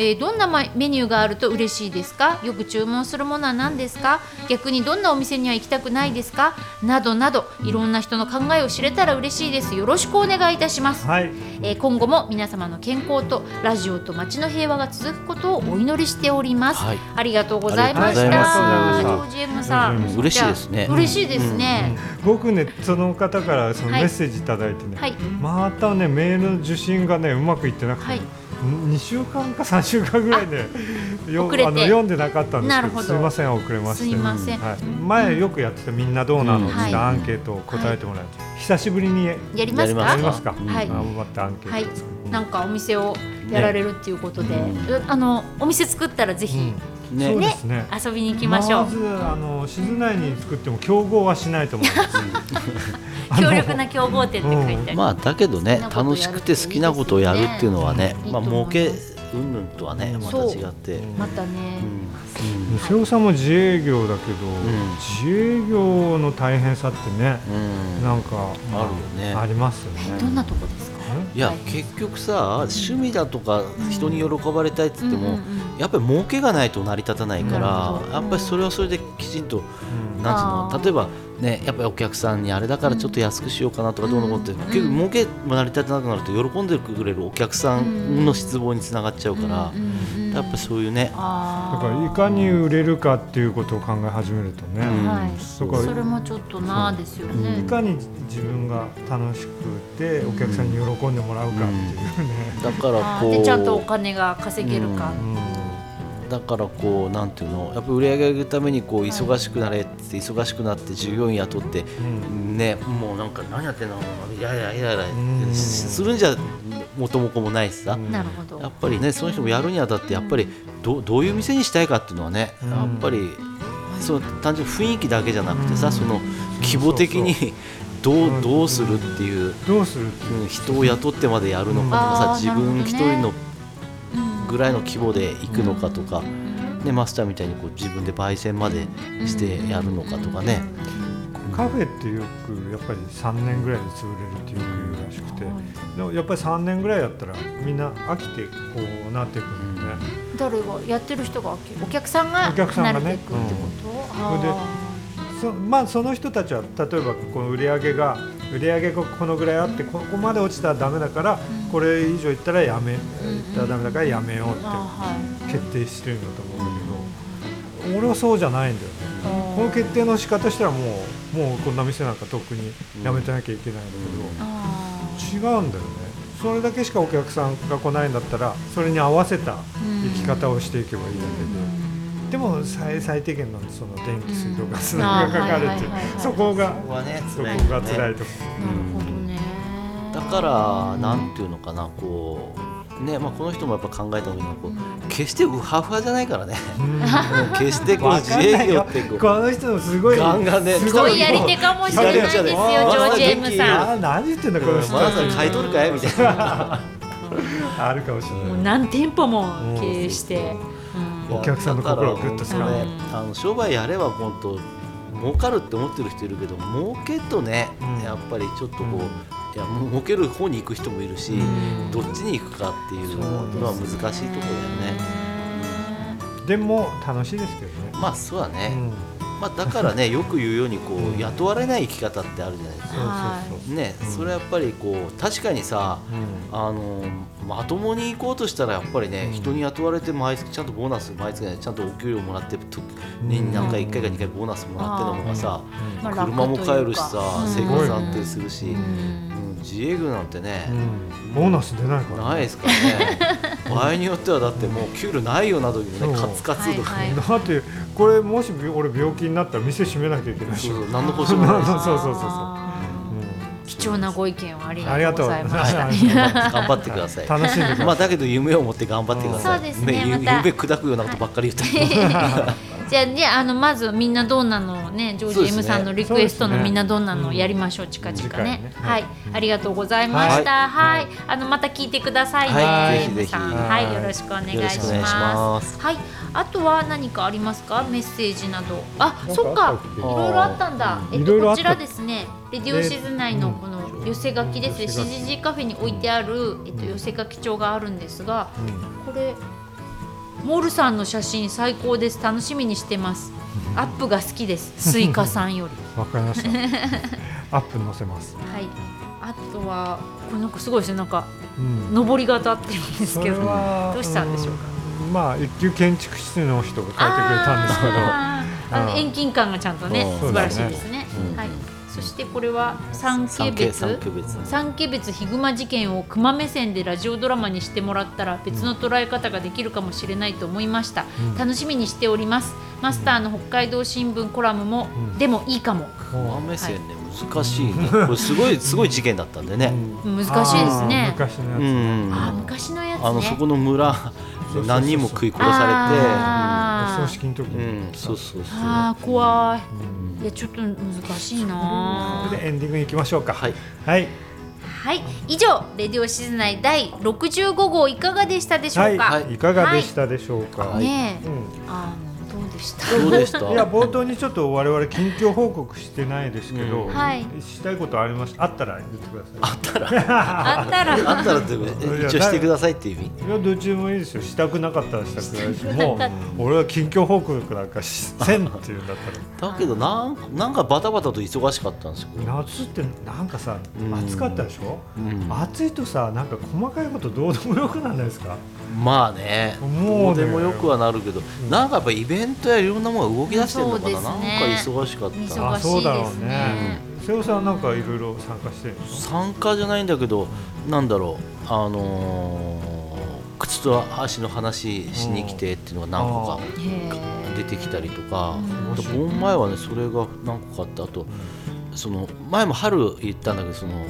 えーどんなまメニューがあると嬉しいですか？よく注文するものは何ですか？逆にどんなお店には行きたくないですか？などなどいろんな人の考えを知れたら嬉しいです。よろしくお願いいたします。はい。えー今後も皆様の健康とラジオと街の平和が続くことをお祈りしております。はい。ありがとうございました。ジョージエムさん、嬉しいですね。嬉しいですね。僕ねその方からそのはい。メッセージいただいてね。はい。またねメールの受信がねうまくいってなくて、はい2週間か3週間ぐらいねよ遅れて。あの読んでなかったんですけどすいません遅れまして。すいません。はい、前よくやってたみんなどうなのってはい。アンケートを答えてもらって、久しぶりにややりますか？やりますか、うん。はい。頑張ってアンケートをはい。なんかお店をやられるっていうことで、ねうあのお店作ったらぜひ、うん。ねそうですね。遊びに行きましょう。まずあの静内に作っても競合はしないと思います。あの強力な競合店って書いてありまあだけどね楽しくて好きなことをやるっていうのはねまあ儲いますけ云々とはねまた違って。またね、うん。瀬尾さんも自営業だけど、ん自営業の大変さってね、うん。なんかあるよね。ありますよね。どんなとこですか？いやはい結局さ趣味だとか人に喜ばれたいって言ってもうんうんうん。やっぱり儲けがないと成り立たないからやっぱりそれはそれできちんとうん。なんつうの例えばねやっぱりお客さんにあれだからちょっと安くしようかなとかどうのこうのってうん結局儲けも成り立たなくなると喜んでくれるお客さんの失望につながっちゃうからやっぱりそういうねだからいかに売れるかっていうことを考え始めるとね、うんはい、それもちょっとなあですよね。いかに自分が楽しくてお客さんに喜んでもらうかっていうね、だからこあーでちゃんとおう金が稼げるか。うんだからこうなんていうのやっぱり売り上げ上げるためにこう忙しくなれって忙しくなって従業員雇ってうん。ねもうなんか何やってんのいやいやいやいやうん。するんじゃ元も子もないしさ。うん。なるほど。やっぱりねその人もやるにあたってやっぱりどどういう店にしたいかっていうのはねうん。やっぱりその単純に雰囲気だけじゃなくてうん。さその規模的にどうどうするっていうどうするっていう。うん人を雇ってまでやるのかとかさ自分一人のうんぐらいの規模で行くのかとかねマスターみたいにこう自分で焙煎までしてやるのかとかね。カフェってよくやっぱり3年ぐらいで潰れるってよく言うらしくてでもやっぱり3年ぐらいやったらみんな飽きてこうなっていくんだよね、誰がやってる人がお客さんがお客さんがね慣れていくってこと？それでそまあその人たちは例えばこの売り上げが売り上げがこのぐらいあってここまで落ちたらダメだから、これ以上いったらやめ、いったらダメだからやめようって。決定してるんだと思うんだけど、俺はそうじゃないんだよね。この決定の仕方したらもうもうこんな店なんか特にやめてなきゃいけないんだけど、あ違うんだよね。それだけしかお客さんが来ないんだったらそれに合わせた生き方をしていけばいいだけで、でも最最低限のその電気水道ガスうんがかかるっていうそこがここはねそこが辛いとこ。なるほどね。だからなんていうのかなこうねまあこの人もやっぱ考えた方がいいのはこう決してウハウハじゃないからね。うん。決してこうわ自営業ってこうこの人もすごいガンガンねすすごいやり手かもしれないですよジョージ・エムさん。何言ってんだこの人。まださん買い取るかい？みたいな。あるかもしれない。何店舗も経営して、うんお客さんの心をグッとするあの商売やれば本当儲かるって思ってる人いるけど儲けとね、うん。やっぱりちょっとこう、いやもう儲ける方に行く人もいるし、ん。どっちに行くかっていうのは難しいところだよね。でも楽しいですけどね。まあそうだね、うんまあ、だからね よく言うようにこう雇われない生き方ってあるじゃないですか。ね、うん。それはやっぱりこう確かにさうん。あのまともに行こうとしたらやっぱりね、うん。人に雇われて毎月ちゃんとボーナス毎月ねちゃんとお給料もらってと年に何回1回か2回ボーナスもらっての方がさ、まあ車も買えるしさ、生活安定するし、うん。うん自営業なんてね、うん。ボーナス出ないからないですからね。場合によってはだってもう給料ないような時にねカツカツとかね、はいだってこれもし俺病気になったら店閉めなきゃいけないし。そうそう何の保証もない。し そうそうそうそう。貴重なご意見をありがとうございました。頑張ってください。楽しんでください。まあだけど夢を持って頑張ってください。そうですね。ゆま砕くようなことばっかり言って。じゃあねあのまずみんなどんなのねジョージ M さんのリクエストのみんなどんなのやりましょう近々ね。はい。ありがとうございました。はい。あのまた聞いてくださいね。はい。M ぜひぜひ。さんはい。よろしくお願いしまます。す。はい。あとは何かありますか？メッセージなど。あかそっか。いろいろあったんだ。うん。えっとこちらですね。レディオしずないのこの寄せ書きですね。CGG カフェに置いてあるえっと寄せ書き帳があるんですがこれモールさんの写真最高です。楽しみにしてます。アップが好きです。スイカさんより。わかりました。アップ載せます。はい。あとはこれなんかすごいですね。なんかうん。上りが当たってるんですそけどどうしたんでしょうか？うん。まあ一級建築士の人が書いてくれたんですけど。あのうん遠近感がちゃんとねうん素晴らしいですね。うん。はいそしてこれは三家別。三家別。ヒグマ事件を熊目線でラジオドラマにしてもらったら別の捉え方ができるかもしれないと思いました、うん。楽しみにしております。マスターの北海道新聞コラムも、うん。でもいいかも。真目線ね難しいね。これすごい すごい事件だったんでね。難しいですね。昔のやつ、うん。あー昔のやつね。あのそこの村何人も食い殺さあー。お葬式の時れて、うに、ん、そうそうそう。あー怖い。うん。いやちょっと難しいな。それでエンディングに行きましょうか。はい。はい。はい。以上レディオシズナイ第65号いかがでしたでしょうか、はい、い。かがでしたでしょうか、はい。ねえうん。あのでした。どうでした。いや冒頭にちょっと我々近況報告してないですけど、うん。はい。したいことありましたあったら言ってくださあったら。あったら。あったらってえ一応してくださいっていう意味。いいやどっちでもいいですよ。したくなかったらしたくないし もう俺は近況報告なんかしせんっていうんだっただけどなんなんかバタバタと忙しかったんですよ。ら夏ってなんかさうん。暑かったでしょ、うん。暑いとさなんか細かいことどうでもよくならないですか？まあね、もうね。どうでもよくはなるけど、なんかやっぱイベントやいろんなものが動き出してるのかな、なんか忙しかった。忙しいですね。あそうだろうね。瀬尾さんなんかいろいろ参加してる参加じゃないんだけど、なんだろう、あのー靴と足の話しに来てっていうのが何個かへ出てきたりとか、うん前はねそれが何個かあってあとその前も春言ったんだけどその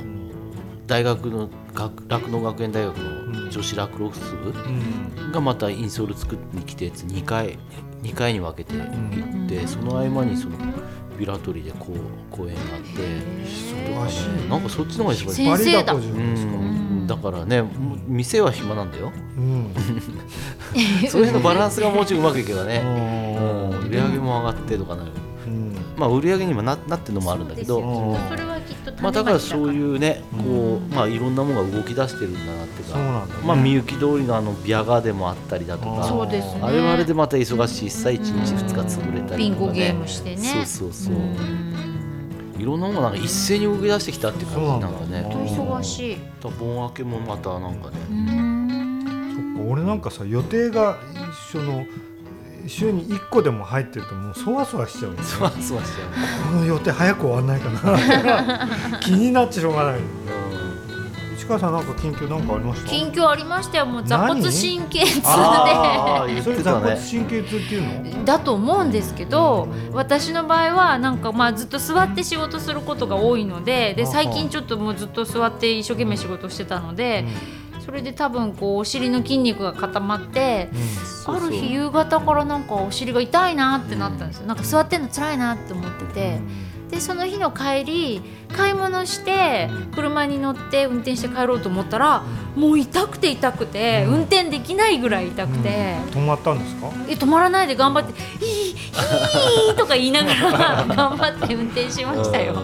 大学の学酪農学園大学の女子ラクロス部うん。がまたインソール作りに来て2回2回に分けて行って、うん。その合間にそのビラトリでこう公演があって忙しい。なんかそっちの方が忙しい。先生だ。だか？らね店は暇なんだよ。うん。その辺のバランスがもうちょいうまくいけばね、う売り上げも上がってとかなる。うんまあ売り上げにもななってるのもあるんだけど、まあ、だからそういううね、うん。こうまあ、いろんなものが動き出してるんだなっていうか、まあ、みゆき通りのあのビアガーデンもあったりだとか、そうですね。あれはあれでまた忙しい。一切1日2日潰れたりとか、ね、ビンゴゲームしてね。そうそうそう、うん。いろんなものがなんか一斉に動き出してきたっていう感じなんかね。忙しい。盆明けもまたなんかね、うん。そっか俺なんかさ予定が一緒の週に1個でも入ってるともうそわそわしちゃうんですよそわそわしちゃこの予定早く終わんないかな気になってしょうがない。う、し川さんなんか近況なんかありました？近況ありましたよ。もう座骨神経痛で。それ座骨神経痛っていうの？だと思うんですけど私の場合はなんかまあずっと座って仕事することが多いのでで最近ちょっともうずっと座って一生懸命仕事してたのでそれで多分こうお尻の筋肉が固まってそうそうある日夕方からなんかお尻が痛いなってなったんですよ。なんか座ってんの辛いなって思ってて。でその日の帰り買い物して車に乗って運転して帰ろうと思ったらもう痛くて痛くて運転できないぐらい痛くて。止まったんですか？え止まらないで頑張って「ヒーヒー」とか言いながら 頑張って運転しましたよ。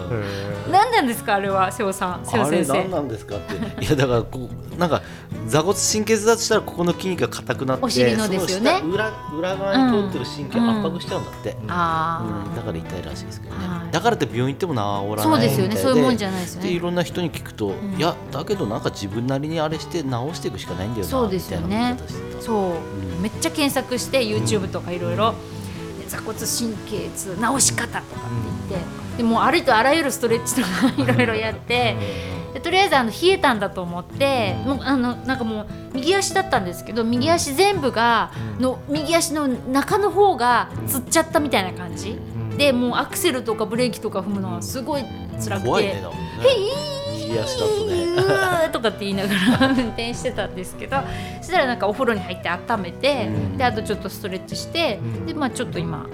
へ何なんですかあれは瀬尾さん。瀬尾あれ先生。何なんですかって。いやだからこうなんか座骨神経痛だとしたらここの筋肉が硬くなってお尻のですよね。裏裏側に通ってる神経を圧迫しちゃうんだって、あうん。だから痛いらしいですけどね、はい。だからって病院行っても治らあないそうですよねそういうもんじゃないですよね。でいろんな人に聞くと、ん。いやだけどなんか自分なりにあれして治していくしかないんだよなそうですよね。そう、んめっちゃ検索して YouTube とかいろいろで座骨神経痛治し方とかって言って、でもうありとあらゆるストレッチとかいろいろやって。でとりあえずあの冷えたんだと思って、もうあのなんかもう右足だったんですけど右足全部がの右足の中の方がつっちゃったみたいな感じ、でもうアクセルとかブレーキとか踏むのがすごい辛くて、怖いねだもんね右足だとかって言いながら運転してたんですけどそしたらなんかお風呂に入って温めて、うん。であとちょっとストレッチして、うん。でまあちょっと今、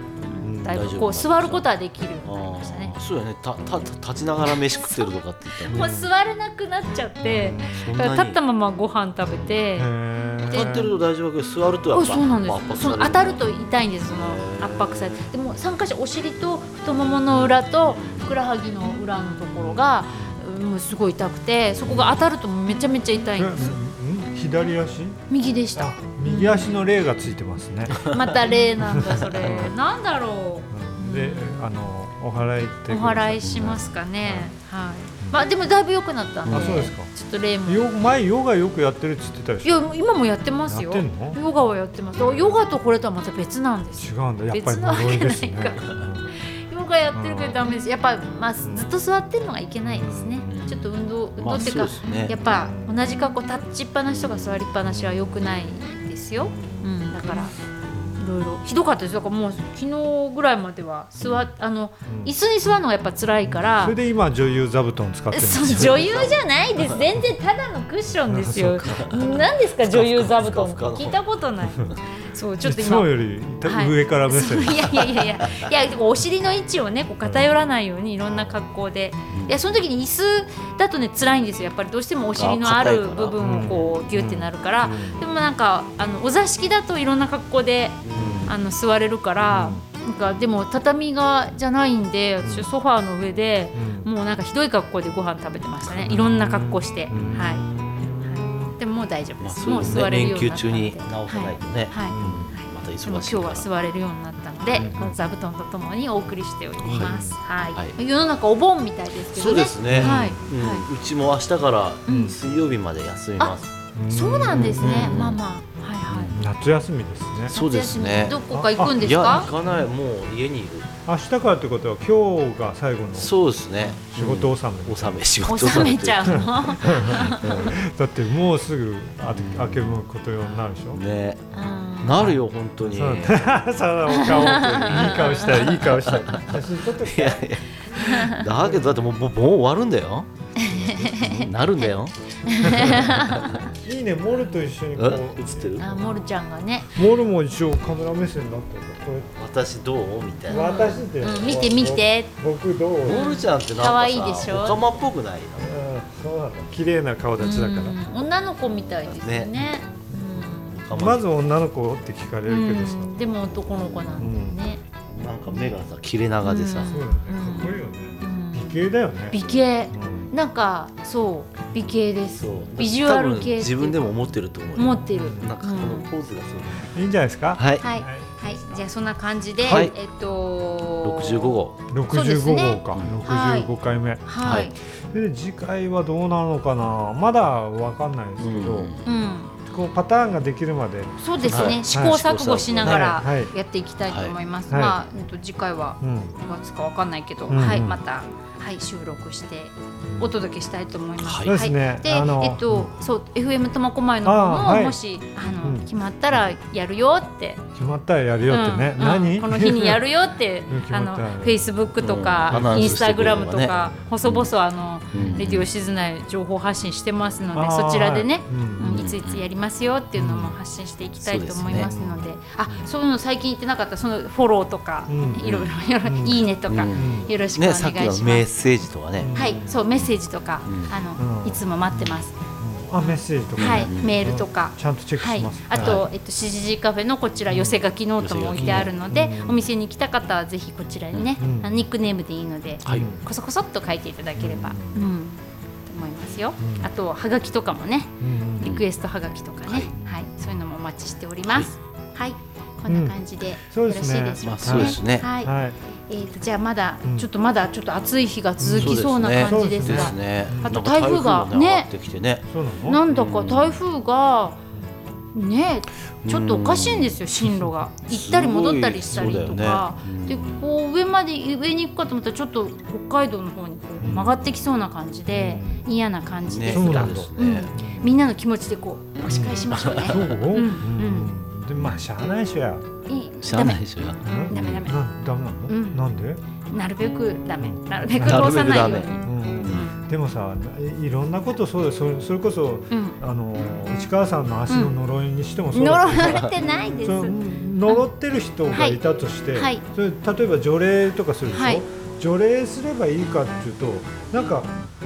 だいぶ大丈夫。こう座ることはできるようになりあましたね。ー。そうやね。たた立ちながら飯食ってるとかって言ったも うらね座れなくなっちゃって、そん立ったままご飯食べて。え立ってると大丈夫だけど座るとやっあぱそうなんです。圧迫さそれの当たると痛いんですその圧迫されて。でも3箇所お尻と太ももの裏とふくらはぎの裏のところがうんもうすごい痛くてそこが当たるとめちゃめちゃ痛いんです左足？右でした。あ右足の霊がついてますね。また例なんだそれ。なんだろであのお払いってうお払いしますかね。はい。まあでもだいぶ良くなったんで。あそうですか。ちょっと例も。よ前ヨガよくやってるって言ってたでいしょ。や今もやってますよ。やってんの？ヨガはやってます。ヨガとこれとはまた別なんです違うんだ。やっぱり別なわけ呪いですね。ヨガやってるけどダメです。やっぱ、まあ、ずっと座ってるのがいけないですね。うんちょっと運動運まあ動っていうか、そうですね。やっぱ同じ格好立ちっぱなしとか座りっぱなしは良くないですよ、うん、だからいろいろひどかったです。だからもう昨日ぐらいまでは座っあのうん。椅子に座るのがやっぱ辛いから。それで今女優座布団使ってるんですよ。女優じゃないです。全然ただのクッションですよ。何ですか女優座布団 聞いたことない。そうちょっと今。もよりはい。上から目線。いやいやいやいや。いやお尻の位置をねこう偏らないようにいろんな格好で、いやその時に椅子だとね辛いんですよ。やっぱりどうしてもお尻のある部分をこうギュってなるから、うん。でもなんかあのお座敷だといろんな格好であの座れるから、なんかでも畳がじゃないんで私ソファーの上でうん。もうなんかひどい格好でご飯食べてましたね。いろんな格好して、うん。はい、はい、でももう大丈夫。まあです、もう座れるよ連休中うになったんで。に直さないとね、はい、はい。また忙しいから。は座れるようになったので、うん。この座布団とともにお送りしております。はい、はい。世の中お盆みたいですけどね。そうですね、はい、うん。はうちも明日からうん。水曜日まで休みます、い。そうなんですね。うん。まあまあ。夏休みですね。そうですね。どこか行くんですいやか行？かない。もう家にいる。明日からってことは今日が最後のそうですね。仕事納め納め仕事収め。ちゃうの？だってもうすぐあ明けむことようになるでしょ？ね。うん。なるよ本当に。さあ お顔いい顔したいいい顔したい写真撮っていや。だけどだってもうもうもう終わるんだよ。なるんだよ いいねモルと一緒にこえう映ってる？あ、モルちゃんがね。モルも一応カメラ目線になってるこ私どう？みたいれな。私って、うん見て見て。僕どう、うん、モールちゃんってなんかさ可愛いでしょ？オカマっぽくないそうなんだ。綺麗な顔立ちだから、うん女の子みたいですよね。オカマまず女の子って聞かれうんるけどさ、うんでも男の子なんだよね。なんか目がさ切れ長でさ、うんそうだかっこいいよね、うん。美形だよね。美形。うん。なんかそう美形です。ビジュアル多分系自分でも思ってると思うよ。持ってる、なんかこのポーズがすいいんじゃない。ですか、ごいはい、はい、はい、じゃあそんな感じで、はい。えっと65号。そうです65ね。号か、はい65回目、はい、はい。で次回はどうなるのかな。まだわかんないですけど、うん。うん、こうパターンができるまで、そうですね、はい。試行錯誤しながらやっていきたいと思います、はい。まあ、うんと次回はうん、5月かわかんないけど、はい。またはい収録してお届けしたいと思います。はい。そうですね。で、あのえっと、そう FM 苫小牧の方も、あーはい。もしあの、うん。決まったらやるよって、決まったらやるよってね、うん。うん。何？この日にやるよって あのフェイスブックとうん。か、インスタグラムとか、細々あの、うん。レディオ静内情報発信してますので、そちらでね、はい。うん。うんいついつやりますよっていうのも発信していきたいと思いますので、あそういうの最近言ってなかったそのフォローとか、うん。いろいろいろうん。いいねとか、うん。よろしくお願ねいします。ッセージとかね。はい、そうメッセージとか、うん。あの、うん。いつも待ってます。あメッセージとかね、はい、うん。メールとか。ちゃんとチェックはいします、、あと、はえっと、しじじカフェのこちら寄せ書きノートも置いてあるので、うんお店に来た方はぜひこちらにね、うん。あのニックネームでいいので、はい。こそこそっと書いていただければ、ううん、と思いますよ。うん。あと、はがきとかもね、うんリクエストはがきとかね、はい、そういうのもお待ちしております。はい、こんな感じで、そうよろしいでしょうかそうですね。はい、はいえっ、と、じゃあ、まだ、うん。ちょっとまだちょっと暑い日が続きそうな感じですが。ですね。あと台風がねね。なんだか台風がねちょっとおかしいんですよ進路が。行ったり戻ったりしたりとか、でこう上まで上に行くかと思ったらちょっと北海道の方にこう曲がってきそうな感じで嫌な感じで。ねすが、みんなの気持ちでこう押し返しましょうね。う？ん。うん。でまあしゃあないしや、いい。知らないでしょ。うん。ダメダメ。なダメなの、うん。なんで、なるべくダメ。なるべくなるべく通さないように。ダメ。うん、でもさいいろんなことそうだそれそれこそうん、あの市川さんの足の呪いにしてもそう呪だわれてないです。呪ってる人がいたとして、それ例えば除霊とかするでしょ、はい除霊すればいいかっていうとなんか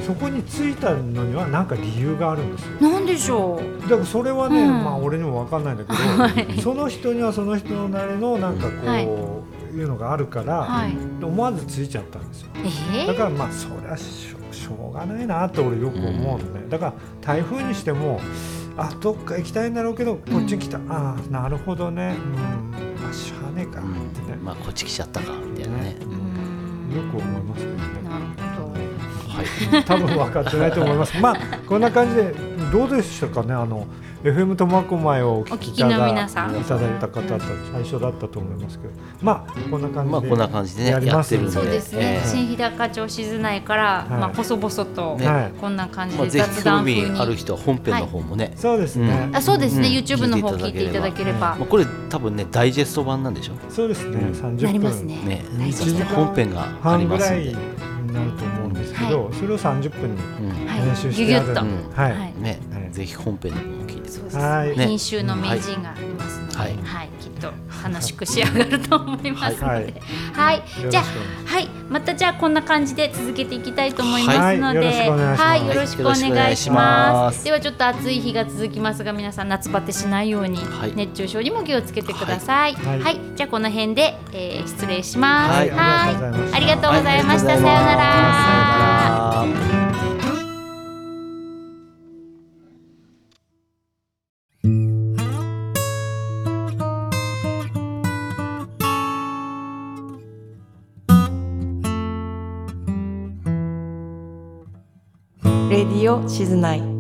そこについたのには何か理由があるんですよ。なんでしょう？だからそれはね、うん。まあ俺にも分かんないんだけど、はい。その人にはその人なりのなんかこう、はい。い、うのがあるから、はい。思わずついちゃったんですよ。えー、だからまあそれはしょしょうがないなって俺よく思うのね、だから台風にしてもあどっか行きたいんだろうけどこっちに来た、ああなるほどね。うん。まあしゃあねえか。ってね、まあこっち来ちゃったか。みたいなね。うーん。よく思いますけどね。なるほど。はい。多分分かってないと思います。まあこんな感じでどうでしたかね？あの FM 苫小牧をお聞きいたお聞きのだ皆さん。いただいた方たち最初だったと思いますけど。まあこんな感じで、まあこんな感じでねやりますやってるんで。そうですね、ええ。新日高町静内から、い。まあ細々と、ね。はいこんな感じまあぜひ興で雑談風に、味ある人は本編の方もね。そうですね、あそうですね、うん。YouTube の方聞いていただければ。まあこれ多分ねダイジェスト版なんでしょ？そうですね、うん。30分。ねね大そして丈夫本編がありますんでらいになると思うんですけど、それを30分に練習してある。んで、うんはい、はいね。はい。ぜひ本編のそうです、はい。ね。編集の名人がありますので、ははい。いきっと楽しく仕上がると思いますので、ははい。じゃあはい。またじゃあこんな感じで続けていきたいと思いますので、はい。よろしくお願いします。ではちょっと暑い日が続きますが皆さん夏バテしないように、はい。熱中症にも気をつけてください。はい。はい、じゃあこの辺で、えー失礼します。はい。ありがとうございました。さようなら。オ静内